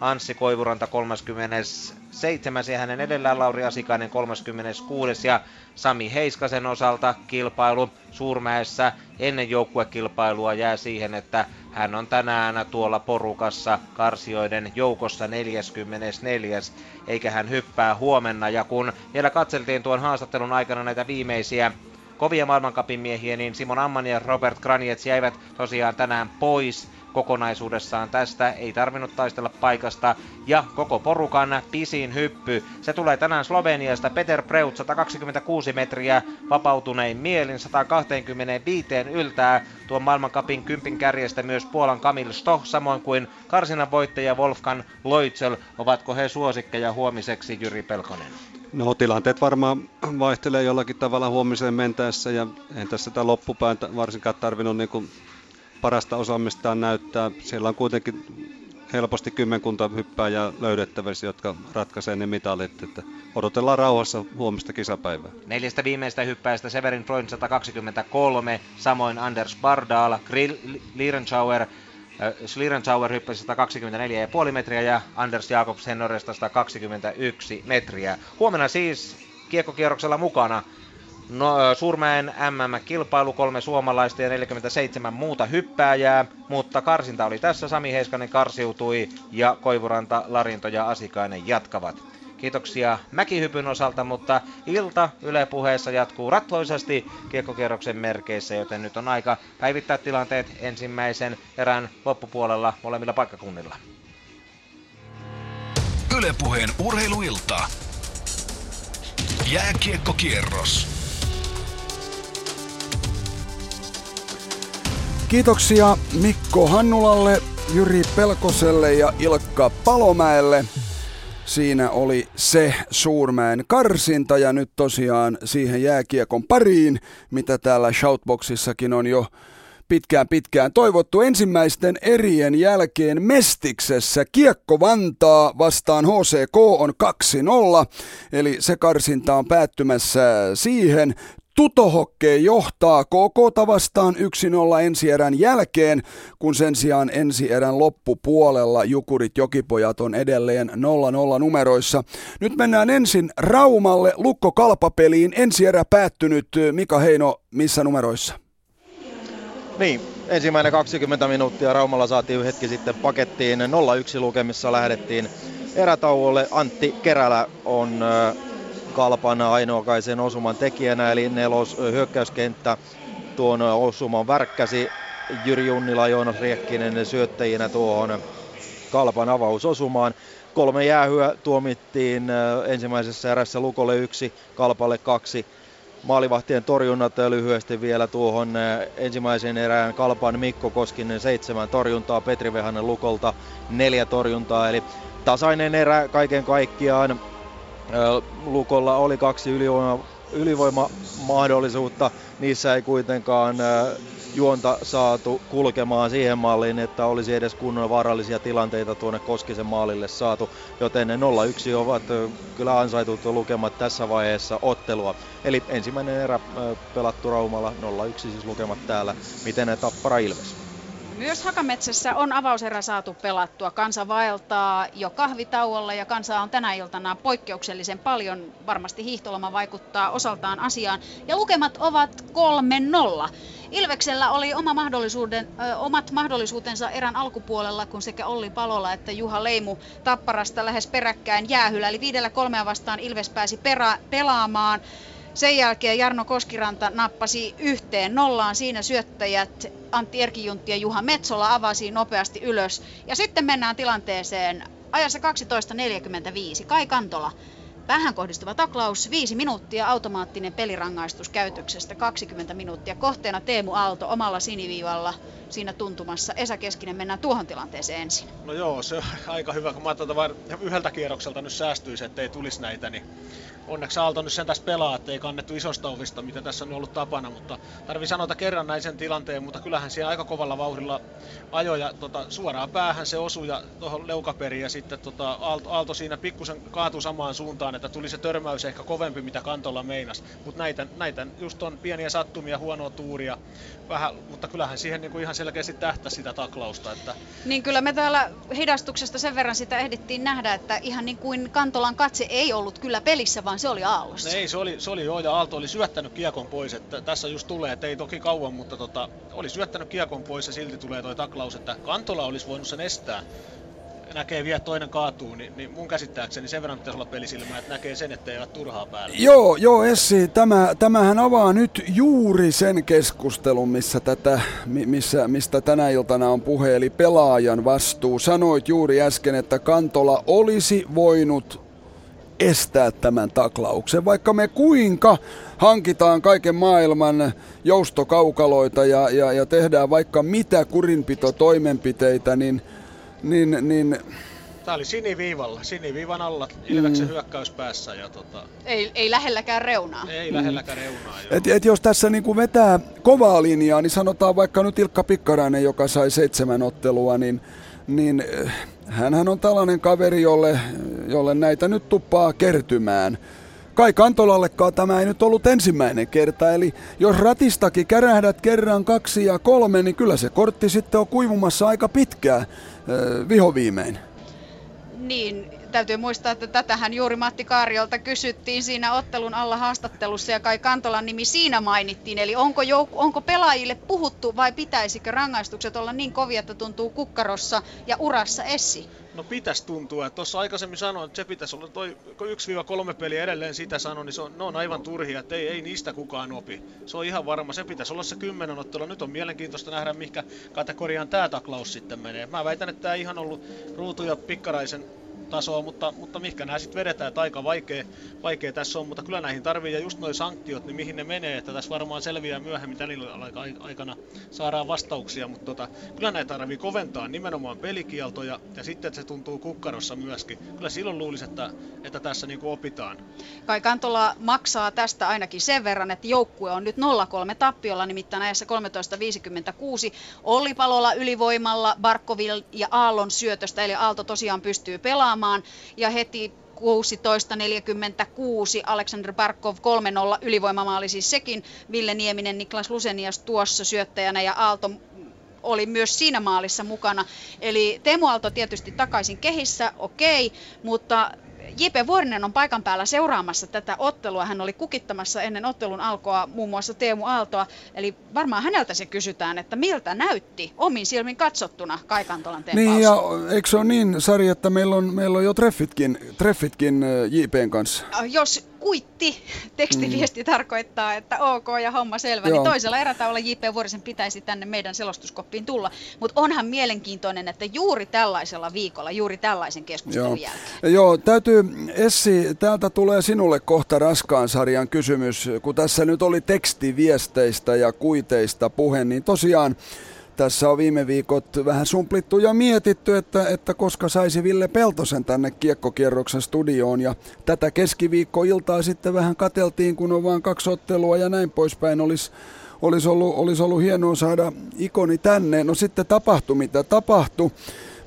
Anssi Koivuranta 37. ja hänen edellään Lauri Asikainen 36. ja Sami Heiskasen osalta kilpailu Suurmäessä ennen joukkuekilpailua jää siihen, että hän on tänään tuolla porukassa karsioiden joukossa 44. eikä hän hyppää huomenna. Ja kun vielä katseltiin tuon haastattelun aikana näitä viimeisiä kovia maailmankapin miehiä, niin Simon Amman ja Robert Graniets jäivät tosiaan tänään pois kokonaisuudessaan tästä, ei tarvinnut taistella paikasta. Ja koko porukan pisin hyppy, se tulee tänään Sloveniasta, Peter Preut 126 metriä, vapautunein mielin 125 yltää. Tuon maailmankapin kympin kärjestä myös Puolan Kamil Stoh, samoin kuin karsinan voittaja Wolfgang Loitsel, ovatko he suosikkeja huomiseksi Jyri Pelkonen? No tilanteet varmaan vaihtelee jollakin tavalla huomiseen mentäessä ja en tässä sitä loppupäätä varsinkaan tarvinnut niin kuin parasta osaamistaan näyttää. Siellä on kuitenkin helposti kymmenkunta hyppääjää löydettävissä, jotka ratkaisee ne mitalit. Että odotellaan rauhassa huomista kisapäivää. Neljästä viimeistä hyppäistä Severin Freund 123, samoin Anders Bardal, Lierenschauer, äh, Slierenschauer hyppäsi 124,5 metriä ja Anders Jakobs Hennoresta 121 metriä. Huomenna siis kiekkokierroksella mukana No, Suurmäen MM-kilpailu, kolme suomalaista ja 47 muuta hyppääjää, mutta karsinta oli tässä. Sami Heiskanen karsiutui ja Koivuranta, Larinto ja Asikainen jatkavat. Kiitoksia mäkihypyn osalta, mutta ilta Yle puheessa jatkuu rattoisesti kiekkokierroksen merkeissä, joten nyt on aika päivittää tilanteet ensimmäisen erän loppupuolella molemmilla paikkakunnilla. Ylepuheen urheiluilta. Jääkiekkokierros. Kiitoksia Mikko Hannulalle, Jyri Pelkoselle ja Ilkka Palomäelle. Siinä oli se Suurmäen karsinta ja nyt tosiaan siihen jääkiekon pariin, mitä täällä Shoutboxissakin on jo pitkään pitkään toivottu ensimmäisten erien jälkeen Mestiksessä. Kiekko Vantaa vastaan HCK on 2-0, eli se karsinta on päättymässä siihen. Tutohokke johtaa KK vastaan 1-0 ensi erän jälkeen, kun sen sijaan ensi erän loppupuolella Jukurit Jokipojat on edelleen 0-0 numeroissa. Nyt mennään ensin Raumalle Lukko-kalpapeliin. Ensi erä päättynyt. Mika Heino, missä numeroissa? Niin, ensimmäinen 20 minuuttia Raumalla saatiin hetki sitten pakettiin. 0-1 lukemissa lähdettiin erätauolle. Antti Kerälä on Kalpan ainoakaisen osuman tekijänä, eli nelos hyökkäyskenttä tuon osuman värkkäsi. Jyri Junnila, Joonas Riekkinen syöttäjinä tuohon Kalpan avausosumaan. Kolme jäähyä tuomittiin ensimmäisessä erässä Lukolle yksi, Kalpalle kaksi. Maalivahtien torjunnat lyhyesti vielä tuohon ensimmäisen erään Kalpan Mikko Koskinen seitsemän torjuntaa, Petri Vehanen Lukolta neljä torjuntaa, eli tasainen erä kaiken kaikkiaan. Lukolla oli kaksi ylivoima, ylivoimamahdollisuutta, niissä ei kuitenkaan juonta saatu kulkemaan siihen malliin, että olisi edes kunnon vaarallisia tilanteita tuonne Koskisen maalille saatu, joten ne 0-1 ovat kyllä ansaitut lukemat tässä vaiheessa ottelua. Eli ensimmäinen erä pelattu Raumalla, 0-1 siis lukemat täällä, miten ne tappara Ilves. Myös Hakametsässä on avauserä saatu pelattua. Kansa vaeltaa jo kahvitauolla ja kansaa on tänä iltana poikkeuksellisen paljon. Varmasti hiihtoloma vaikuttaa osaltaan asiaan. Ja lukemat ovat 3-0. Ilveksellä oli oma mahdollisuuden, ö, omat mahdollisuutensa erän alkupuolella, kun sekä Olli Palola että Juha Leimu Tapparasta lähes peräkkäin jäähyllä. Eli viidellä kolmea vastaan Ilves pääsi perä, pelaamaan. Sen jälkeen Jarno Koskiranta nappasi yhteen nollaan siinä syöttäjät Antti Erkijuntti ja Juha Metsola avasi nopeasti ylös. Ja sitten mennään tilanteeseen ajassa 12.45. Kai Kantola Päähän kohdistuva taklaus, 5 minuuttia, automaattinen pelirangaistus käytöksestä, 20 minuuttia. Kohteena Teemu Aalto omalla siniviivalla siinä tuntumassa. Esa Keskinen, mennään tuohon tilanteeseen ensin. No joo, se on aika hyvä, kun mä ajattelin, vain yhdeltä kierrokselta nyt säästyisi, ettei tulisi näitä, niin onneksi Aalto nyt sen tässä pelaa, ettei kannettu isosta ovista, mitä tässä on ollut tapana, mutta tarvi sanota kerran näin sen tilanteen, mutta kyllähän siellä aika kovalla vauhdilla ajoi ja tota, suoraan päähän se osui ja tuohon leukaperiin ja sitten tota, Aalto, Aalto siinä pikkusen kaatui samaan suuntaan, että tuli se törmäys ehkä kovempi, mitä Kantolla meinas. Mutta näitä, näitä just on pieniä sattumia, huonoa tuuria, vähän, mutta kyllähän siihen niin kuin ihan selkeästi tähtä sitä taklausta. Että... Niin kyllä me täällä hidastuksesta sen verran sitä ehdittiin nähdä, että ihan niin kuin Kantolan katse ei ollut kyllä pelissä, vaan se oli Aallossa. No ei, se oli, se oli joo, ja Aalto oli syöttänyt kiekon pois, että tässä just tulee, että ei toki kauan, mutta tota, oli syöttänyt kiekon pois ja silti tulee toi taklaus, että Kantola olisi voinut sen estää näkee vielä toinen kaatuu, niin, niin mun käsittääkseni sen verran pitäisi olla pelisilmä, että näkee sen, että ei ole turhaa päällä. Joo, joo Essi, tämä, tämähän avaa nyt juuri sen keskustelun, missä tätä, missä, mistä tänä iltana on puhe, eli pelaajan vastuu. Sanoit juuri äsken, että Kantola olisi voinut estää tämän taklauksen. Vaikka me kuinka hankitaan kaiken maailman joustokaukaloita ja, ja, ja tehdään vaikka mitä kurinpitotoimenpiteitä, niin – niin, niin Tämä oli siniviivalla, siniviivan alla, Ilveksen mm. hyökkäys päässä. Ja tota... ei, ei lähelläkään reunaa. Ei mm. lähelläkään reunaa, Et, et jos tässä niinku vetää kovaa linjaa, niin sanotaan vaikka nyt Ilkka Pikkarainen, joka sai seitsemän ottelua, niin, niin eh, hänhän on tällainen kaveri, jolle, jolle näitä nyt tuppaa kertymään. Kai Kantolallekaan tämä ei nyt ollut ensimmäinen kerta, eli jos ratistakin kärähdät kerran kaksi ja kolme, niin kyllä se kortti sitten on kuivumassa aika pitkään vihoviimein. Niin, täytyy muistaa, että tätähän juuri Matti Kaariolta kysyttiin siinä ottelun alla haastattelussa ja Kai Kantolan nimi siinä mainittiin. Eli onko, jouk- onko pelaajille puhuttu vai pitäisikö rangaistukset olla niin kovia, että tuntuu kukkarossa ja urassa Essi? No pitäisi tuntua. Tuossa aikaisemmin sanoin, että se pitäisi olla toi 1-3 peliä edelleen sitä sanoin, niin se on, ne on aivan turhia, että ei, ei niistä kukaan opi. Se on ihan varma, se pitäisi olla se kymmenen ottelu. Nyt on mielenkiintoista nähdä, mihinkä kategoriaan tämä taklaus sitten menee. Mä väitän, että tämä ihan ollut Ruutu ja Pikkaraisen tasoa, mutta, mutta mihinkä nämä sitten vedetään, että aika vaikea, vaikea tässä on, mutta kyllä näihin tarvii, ja just nuo sanktiot, niin mihin ne menee, että tässä varmaan selviää myöhemmin tällä aikana saadaan vastauksia, mutta tota, kyllä näitä tarvii koventaa nimenomaan pelikieltoja, ja sitten että se tuntuu kukkarossa myöskin. Kyllä silloin luulisi, että, että tässä niin kuin opitaan. Kai Kantola maksaa tästä ainakin sen verran, että joukkue on nyt 0-3 tappiolla, nimittäin ajassa 13.56. Olli Palola ylivoimalla, Barkovil ja Aallon syötöstä, eli Aalto tosiaan pystyy pelaamaan, ja heti 16.46 Aleksander Barkov 3-0 ylivoimamaali siis sekin. Ville Nieminen, Niklas Lusenias tuossa syöttäjänä ja Aalto oli myös siinä maalissa mukana. Eli Teemu Aalto tietysti takaisin kehissä, okei, mutta J.P. Vuorinen on paikan päällä seuraamassa tätä ottelua. Hän oli kukittamassa ennen ottelun alkoa muun muassa Teemu Aaltoa. Eli varmaan häneltä se kysytään, että miltä näytti omin silmin katsottuna Kaikantolan tempaus. Niin ja eikö se ole niin, Sari, että meillä on, meillä on jo treffitkin, treffitkin JPn kanssa? Jos kuitti tekstiviesti mm. tarkoittaa, että ok ja homma selvä, niin Joo. niin toisella erätaululla J.P. Vuorisen pitäisi tänne meidän selostuskoppiin tulla. Mutta onhan mielenkiintoinen, että juuri tällaisella viikolla, juuri tällaisen keskustelun Joo. jälkeen. Joo, täytyy, Essi, täältä tulee sinulle kohta raskaan sarjan kysymys. Kun tässä nyt oli tekstiviesteistä ja kuiteista puhe, niin tosiaan tässä on viime viikot vähän sumplittu ja mietitty, että, että koska saisi Ville Peltosen tänne kiekkokierroksen studioon. Ja tätä keskiviikkoiltaa sitten vähän kateltiin, kun on vain kaksi ottelua ja näin poispäin. Olisi olisi ollut, olisi ollut hienoa saada ikoni tänne. No sitten tapahtui mitä tapahtui.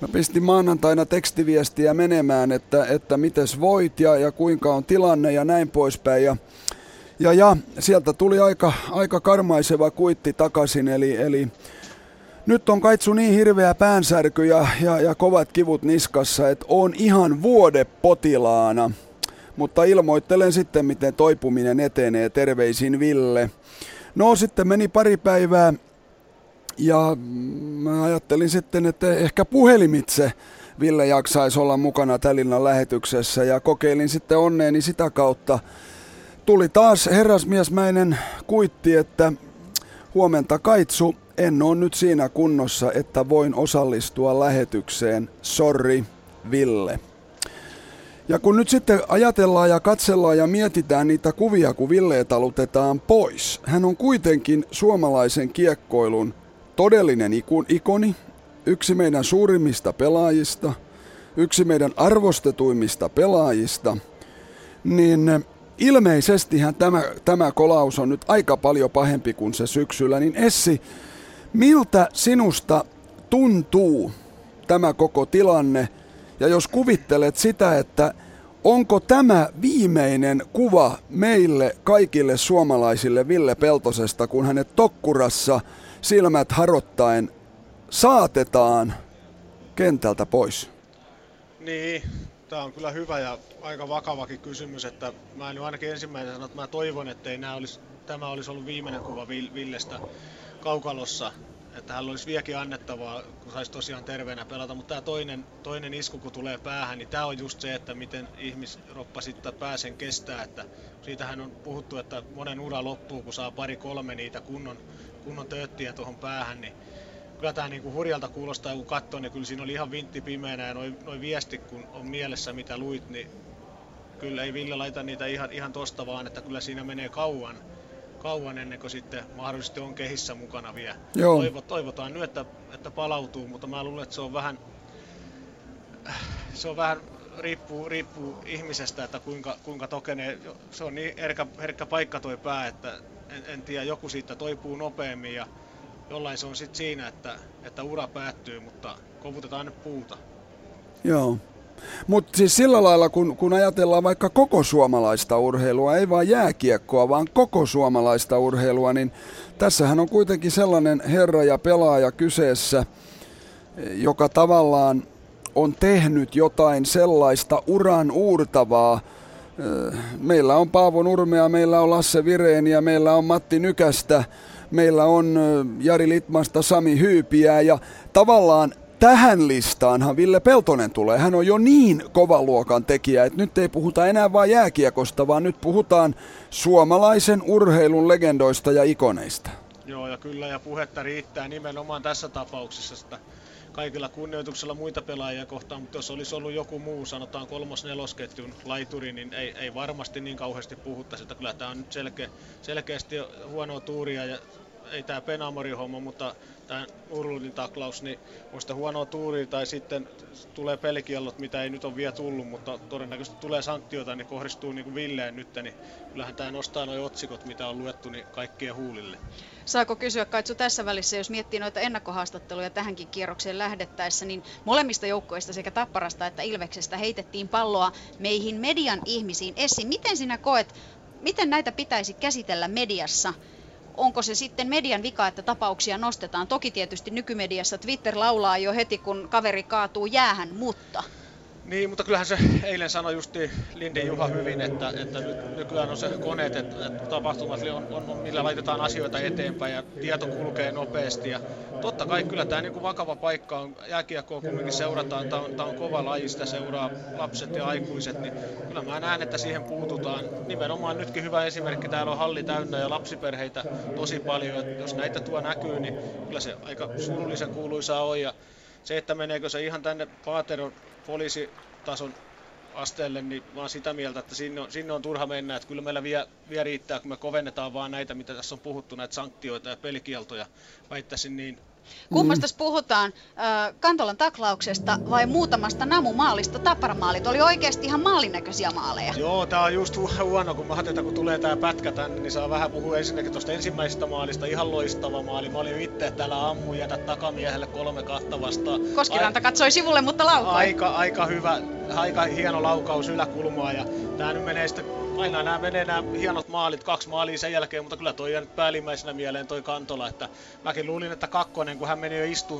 Mä pistin maanantaina tekstiviestiä menemään, että, että mites voit ja, ja kuinka on tilanne ja näin poispäin. Ja, ja, ja sieltä tuli aika, aika karmaiseva kuitti takaisin, eli, eli nyt on kaitsu niin hirveä päänsärky ja, ja, ja kovat kivut niskassa, että on ihan vuode potilaana. Mutta ilmoittelen sitten, miten toipuminen etenee. Terveisin Ville. No sitten meni pari päivää ja mä ajattelin sitten, että ehkä puhelimitse Ville jaksaisi olla mukana Tälinnan lähetyksessä ja kokeilin sitten onneeni sitä kautta. Tuli taas herrasmiesmäinen kuitti, että huomenta Kaitsu, en ole nyt siinä kunnossa, että voin osallistua lähetykseen. Sorry, Ville. Ja kun nyt sitten ajatellaan ja katsellaan ja mietitään niitä kuvia, kun Ville talutetaan pois, hän on kuitenkin suomalaisen kiekkoilun todellinen ikoni, yksi meidän suurimmista pelaajista, yksi meidän arvostetuimmista pelaajista, niin ilmeisestihän tämä, tämä kolaus on nyt aika paljon pahempi kuin se syksyllä. Niin Essi, miltä sinusta tuntuu tämä koko tilanne? Ja jos kuvittelet sitä, että onko tämä viimeinen kuva meille kaikille suomalaisille Ville Peltosesta, kun hänet Tokkurassa silmät harottaen saatetaan kentältä pois? Niin, tämä on kyllä hyvä ja aika vakavakin kysymys, että mä nyt ainakin ensimmäisenä sanon, että mä toivon, että ei olisi, tämä olisi ollut viimeinen kuva Villestä kaukalossa, että hän olisi vieläkin annettavaa, kun saisi tosiaan terveenä pelata, mutta tämä toinen, toinen isku, kun tulee päähän, niin tämä on just se, että miten ihmisroppa sitten pääsen kestää, että siitähän on puhuttu, että monen ura loppuu, kun saa pari kolme niitä kunnon, kunnon tööttiä tuohon päähän, niin kyllä tämä niinku hurjalta kuulostaa, kun katsoo, niin kyllä siinä oli ihan vintti pimeänä ja noin noi viesti, kun on mielessä mitä luit, niin kyllä ei Ville laita niitä ihan, ihan tosta vaan, että kyllä siinä menee kauan, kauan ennen kuin sitten mahdollisesti on kehissä mukana vielä. Joo. Toivot, toivotaan nyt, että, että palautuu, mutta mä luulen, että se on vähän, se on vähän riippuu, riippuu ihmisestä, että kuinka, kuinka tokenee. Se on niin herkkä, herkkä paikka toi pää, että en, en tiedä, joku siitä toipuu nopeammin ja jollain se on sitten siinä, että, että ura päättyy, mutta kovutetaan nyt puuta. Joo. Mutta siis sillä lailla, kun, kun ajatellaan vaikka koko suomalaista urheilua, ei vain jääkiekkoa, vaan koko suomalaista urheilua, niin tässähän on kuitenkin sellainen herra ja pelaaja kyseessä, joka tavallaan on tehnyt jotain sellaista uran uurtavaa. Meillä on Paavo Nurmea, meillä on Lasse Vireeniä, meillä on Matti Nykästä, meillä on Jari Litmasta, Sami Hyypiä ja tavallaan tähän listaanhan Ville Peltonen tulee. Hän on jo niin kovan luokan tekijä, että nyt ei puhuta enää vain jääkiekosta, vaan nyt puhutaan suomalaisen urheilun legendoista ja ikoneista. Joo, ja kyllä, ja puhetta riittää nimenomaan tässä tapauksessa, että kaikilla kunnioituksella muita pelaajia kohtaan, mutta jos olisi ollut joku muu, sanotaan kolmos-nelosketjun laituri, niin ei, ei varmasti niin kauheasti puhuttaisi, että kyllä tämä on nyt selkeä, selkeästi huonoa tuuria ja ei tämä Penamori homma, mutta tämä Urlundin taklaus, niin muista huonoa tuuria tai sitten tulee pelikiellot, mitä ei nyt ole vielä tullut, mutta todennäköisesti tulee sanktioita, niin kohdistuu niin kuin Villeen nyt, niin kyllähän tämä nostaa nuo otsikot, mitä on luettu, niin kaikkien huulille. Saako kysyä Kaitsu tässä välissä, jos miettii noita ennakkohaastatteluja tähänkin kierrokseen lähdettäessä, niin molemmista joukkoista sekä Tapparasta että Ilveksestä heitettiin palloa meihin median ihmisiin. Essi, miten sinä koet, miten näitä pitäisi käsitellä mediassa? Onko se sitten median vika, että tapauksia nostetaan. Toki tietysti nykymediassa Twitter laulaa jo heti, kun kaveri kaatuu jäähän, mutta niin, mutta kyllähän se eilen sanoi justi Lindin Juha hyvin, että, että nyt, nykyään on se koneet, että, että tapahtumat on, on, millä laitetaan asioita eteenpäin ja tieto kulkee nopeasti. Ja totta kai kyllä tämä niin kuin vakava paikka on, jääkiekkoa kumminkin seurataan, tämä on, tämä on kova laji, sitä seuraa lapset ja aikuiset, niin kyllä mä näen, että siihen puututaan. Nimenomaan nytkin hyvä esimerkki, täällä on halli täynnä ja lapsiperheitä tosi paljon, että jos näitä tuo näkyy, niin kyllä se aika surullisen kuuluisaa on. Ja se, että meneekö se ihan tänne Paateron poliisitason asteelle, niin mä oon sitä mieltä, että sinne on, sinne on turha mennä. Että kyllä meillä vielä, vielä riittää, kun me kovennetaan vaan näitä, mitä tässä on puhuttu, näitä sanktioita ja pelikieltoja. Väittäisin niin. Kummasta mm. puhutaan? Kantolan taklauksesta vai muutamasta namumaalista? Tapparamaalit oli oikeasti ihan maalinäköisiä maaleja. Joo, tää on just huono, kun mä ajattelin, kun tulee tää pätkä tänne, niin saa vähän puhua ensinnäkin tuosta ensimmäisestä maalista. Ihan loistava maali. Mä olin itse täällä ammu jätä takamiehelle kolme kahta vastaan. Koskiranta Ai... katsoi sivulle, mutta laukoi. Aika, aika hyvä, aika hieno laukaus yläkulmaa ja tää nyt menee sitten aina nämä menee nämä hienot maalit, kaksi maalia sen jälkeen, mutta kyllä toi nyt päällimmäisenä mieleen toi Kantola, että mäkin luulin, että kakkonen, kun hän meni jo istuun